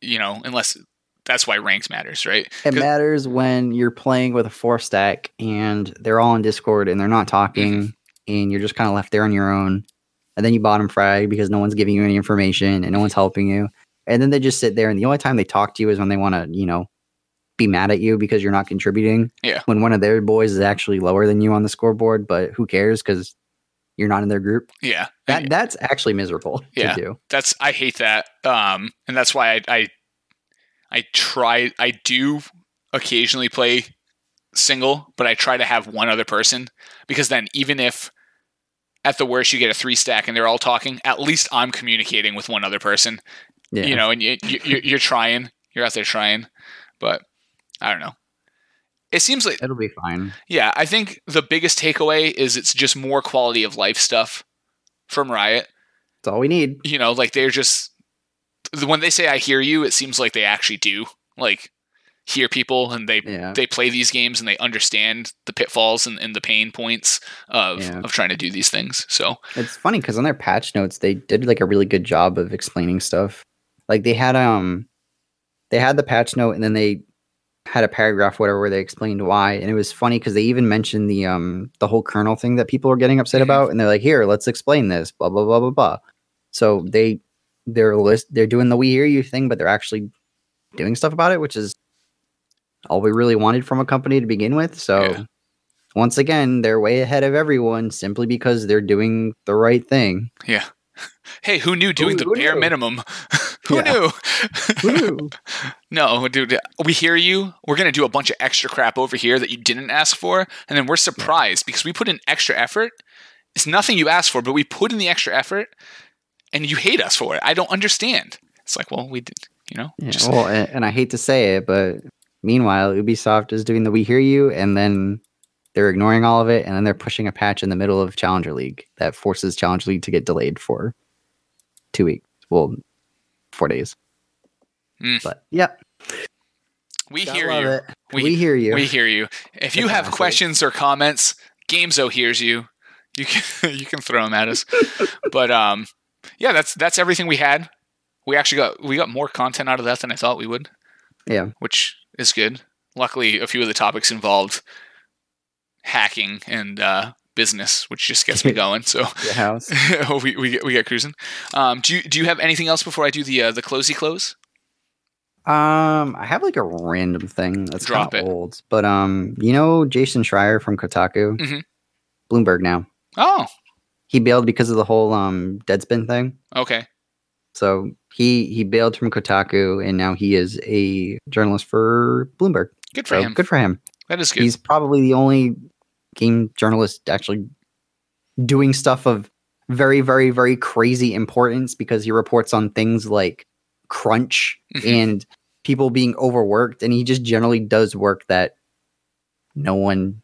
you know, unless that's why ranks matters, right? It matters when you're playing with a four stack and they're all in Discord and they're not talking and you're just kind of left there on your own. And then you bottom frag because no one's giving you any information and no one's helping you. And then they just sit there and the only time they talk to you is when they want to, you know, be mad at you because you're not contributing. Yeah. When one of their boys is actually lower than you on the scoreboard, but who cares because you're not in their group. Yeah, That that's actually miserable Yeah. to do. that's I hate that. Um, and that's why I, I I try I do occasionally play single, but I try to have one other person because then even if at the worst you get a three stack and they're all talking, at least I'm communicating with one other person. Yeah. You know, and you, you you're- you're trying, you're out there trying, but I don't know. It seems like It'll be fine. yeah, I think the biggest takeaway is it's just more quality of life stuff from Riot That's all we need. you know, like they're just when they say I hear you, it seems like they actually do like hear people and they Yeah. they play these games and they understand the pitfalls and, and the pain points of Yeah. of trying to do these things. So It's funny because on their patch notes, they did like a really good job of explaining stuff. Like they had um, they had the patch note, and then they had a paragraph, whatever, where they explained why. And it was funny because they even mentioned the um, the whole kernel thing that people were getting upset Mhm. about, and they're like, "Here, let's explain this." Blah blah blah blah blah. So they they're list they're doing the we hear you thing, but they're actually doing stuff about it, which is all we really wanted from a company to begin with. So. Yeah. Once again, they're way ahead of everyone simply because they're doing the right thing. yeah. [LAUGHS] Hey, who knew doing Who- the who bare knew? minimum? [LAUGHS] who Yeah. knew? [LAUGHS] no, dude, we hear you. We're going to do a bunch of extra crap over here that you didn't ask for. And then we're surprised because we put in extra effort. It's nothing you asked for, but we put in the extra effort and you hate us for it. I don't understand. It's like, well, we did, you know, Yeah, just, well, and, and I hate to say it, but meanwhile, Ubisoft is doing the "We Hear You," and then they're ignoring all of it, and then they're pushing a patch in the middle of Challenger League that forces Challenger League to get delayed for two weeks. Well, four days. Mm. But yeah, we gotta hear you. We- We, hear you. We hear you. If you have questions or comments, Gamezo hears you. You can [LAUGHS] you can throw them at us. but um, yeah, that's that's everything we had. We actually got we got more content out of that than I thought we would. Yeah. which is good. Luckily, a few of the topics involved hacking and uh, business, which just gets me [LAUGHS] going. So Your house. [LAUGHS] we we get we get cruising. Um, do you do you have anything else before I do the uh, the closey close? Um, I have like a random thing that's Drop it. old, but um, you know Jason Schreier from Kotaku, Mhm. Bloomberg now. Oh, He bailed because of the whole um Deadspin thing. okay. So he he bailed from Kotaku, and now he is a journalist for Bloomberg. Good for So him. good for him. That is good. He's probably the only game journalist actually doing stuff of very, very, very crazy importance because he reports on things like crunch Mhm. and people being overworked, and he just generally does work that no one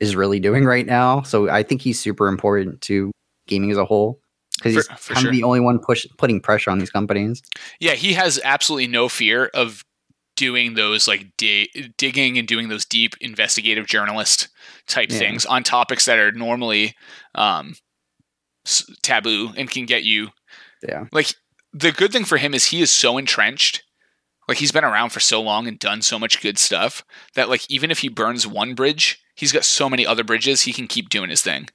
is really doing right now. So I think he's super important to gaming as a whole because he's For- for kind sure. of the only one push putting pressure on these companies. Yeah, he has absolutely no fear of doing those like di- digging and doing those deep investigative journalist type Yeah. things on topics that are normally um, s- taboo and can get you Yeah. like the good thing for him is he is so entrenched like he's been around for so long and done so much good stuff that like even if he burns one bridge he's got so many other bridges he can keep doing his thing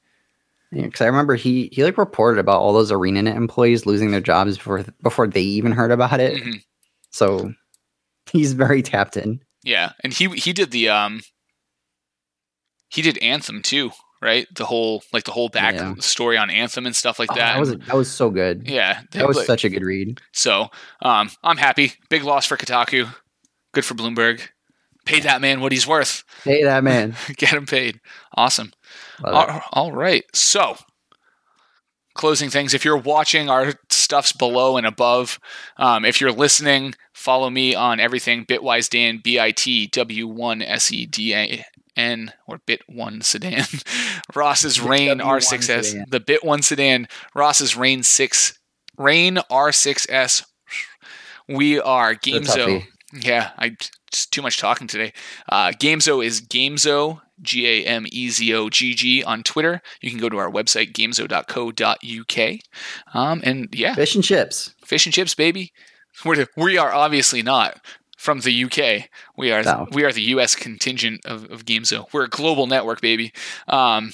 because I remember he he like reported about all those ArenaNet employees losing their jobs before before they even heard about it. Mhm. So he's very tapped in. yeah and he he did the um he did anthem too right the whole like the whole back Yeah. story on anthem and stuff like Oh, that that was that was so good. yeah That was like- such a good read. so um i'm happy big loss for kotaku good for bloomberg pay that man what he's worth Pay that man. [LAUGHS] get him paid awesome. All- all right. So, closing things. If you're watching, our stuff's below and above. Um, if you're listening, follow me on everything. Bitwise Dan, B I T W 1 S E D A N, or Bit 1 Sedan. [LAUGHS] Ross's Rain W1 R6S. sedan. The Bit 1 Sedan. Ross's Rain 6 Rain R6S. We are Gamezo. Yeah, I too much talking today. Uh, Gamezo is Gamezo, G A M E Z O G G on Twitter. You can go to our website, gamezo.co.uk. Um, and yeah, Fish and chips. fish and chips, baby. We're, we are obviously not from the UK. We are No. we are the US contingent of, of Gamezo. We're a global network, baby. Um,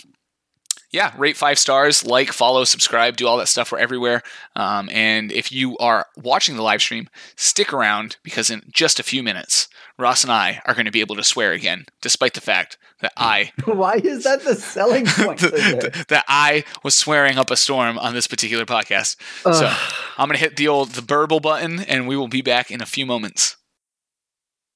yeah, rate five stars, like, follow, subscribe, do all that stuff. We're everywhere. Um, and if you are watching the live stream, stick around because in just a few minutes, Ross and I are going to be able to swear again, despite the fact that I [LAUGHS] Why is that the selling [LAUGHS] point? this? [LAUGHS] that I was swearing up a storm on this particular podcast. So I'm gonna hit the old the burble button, and we will be back in a few moments.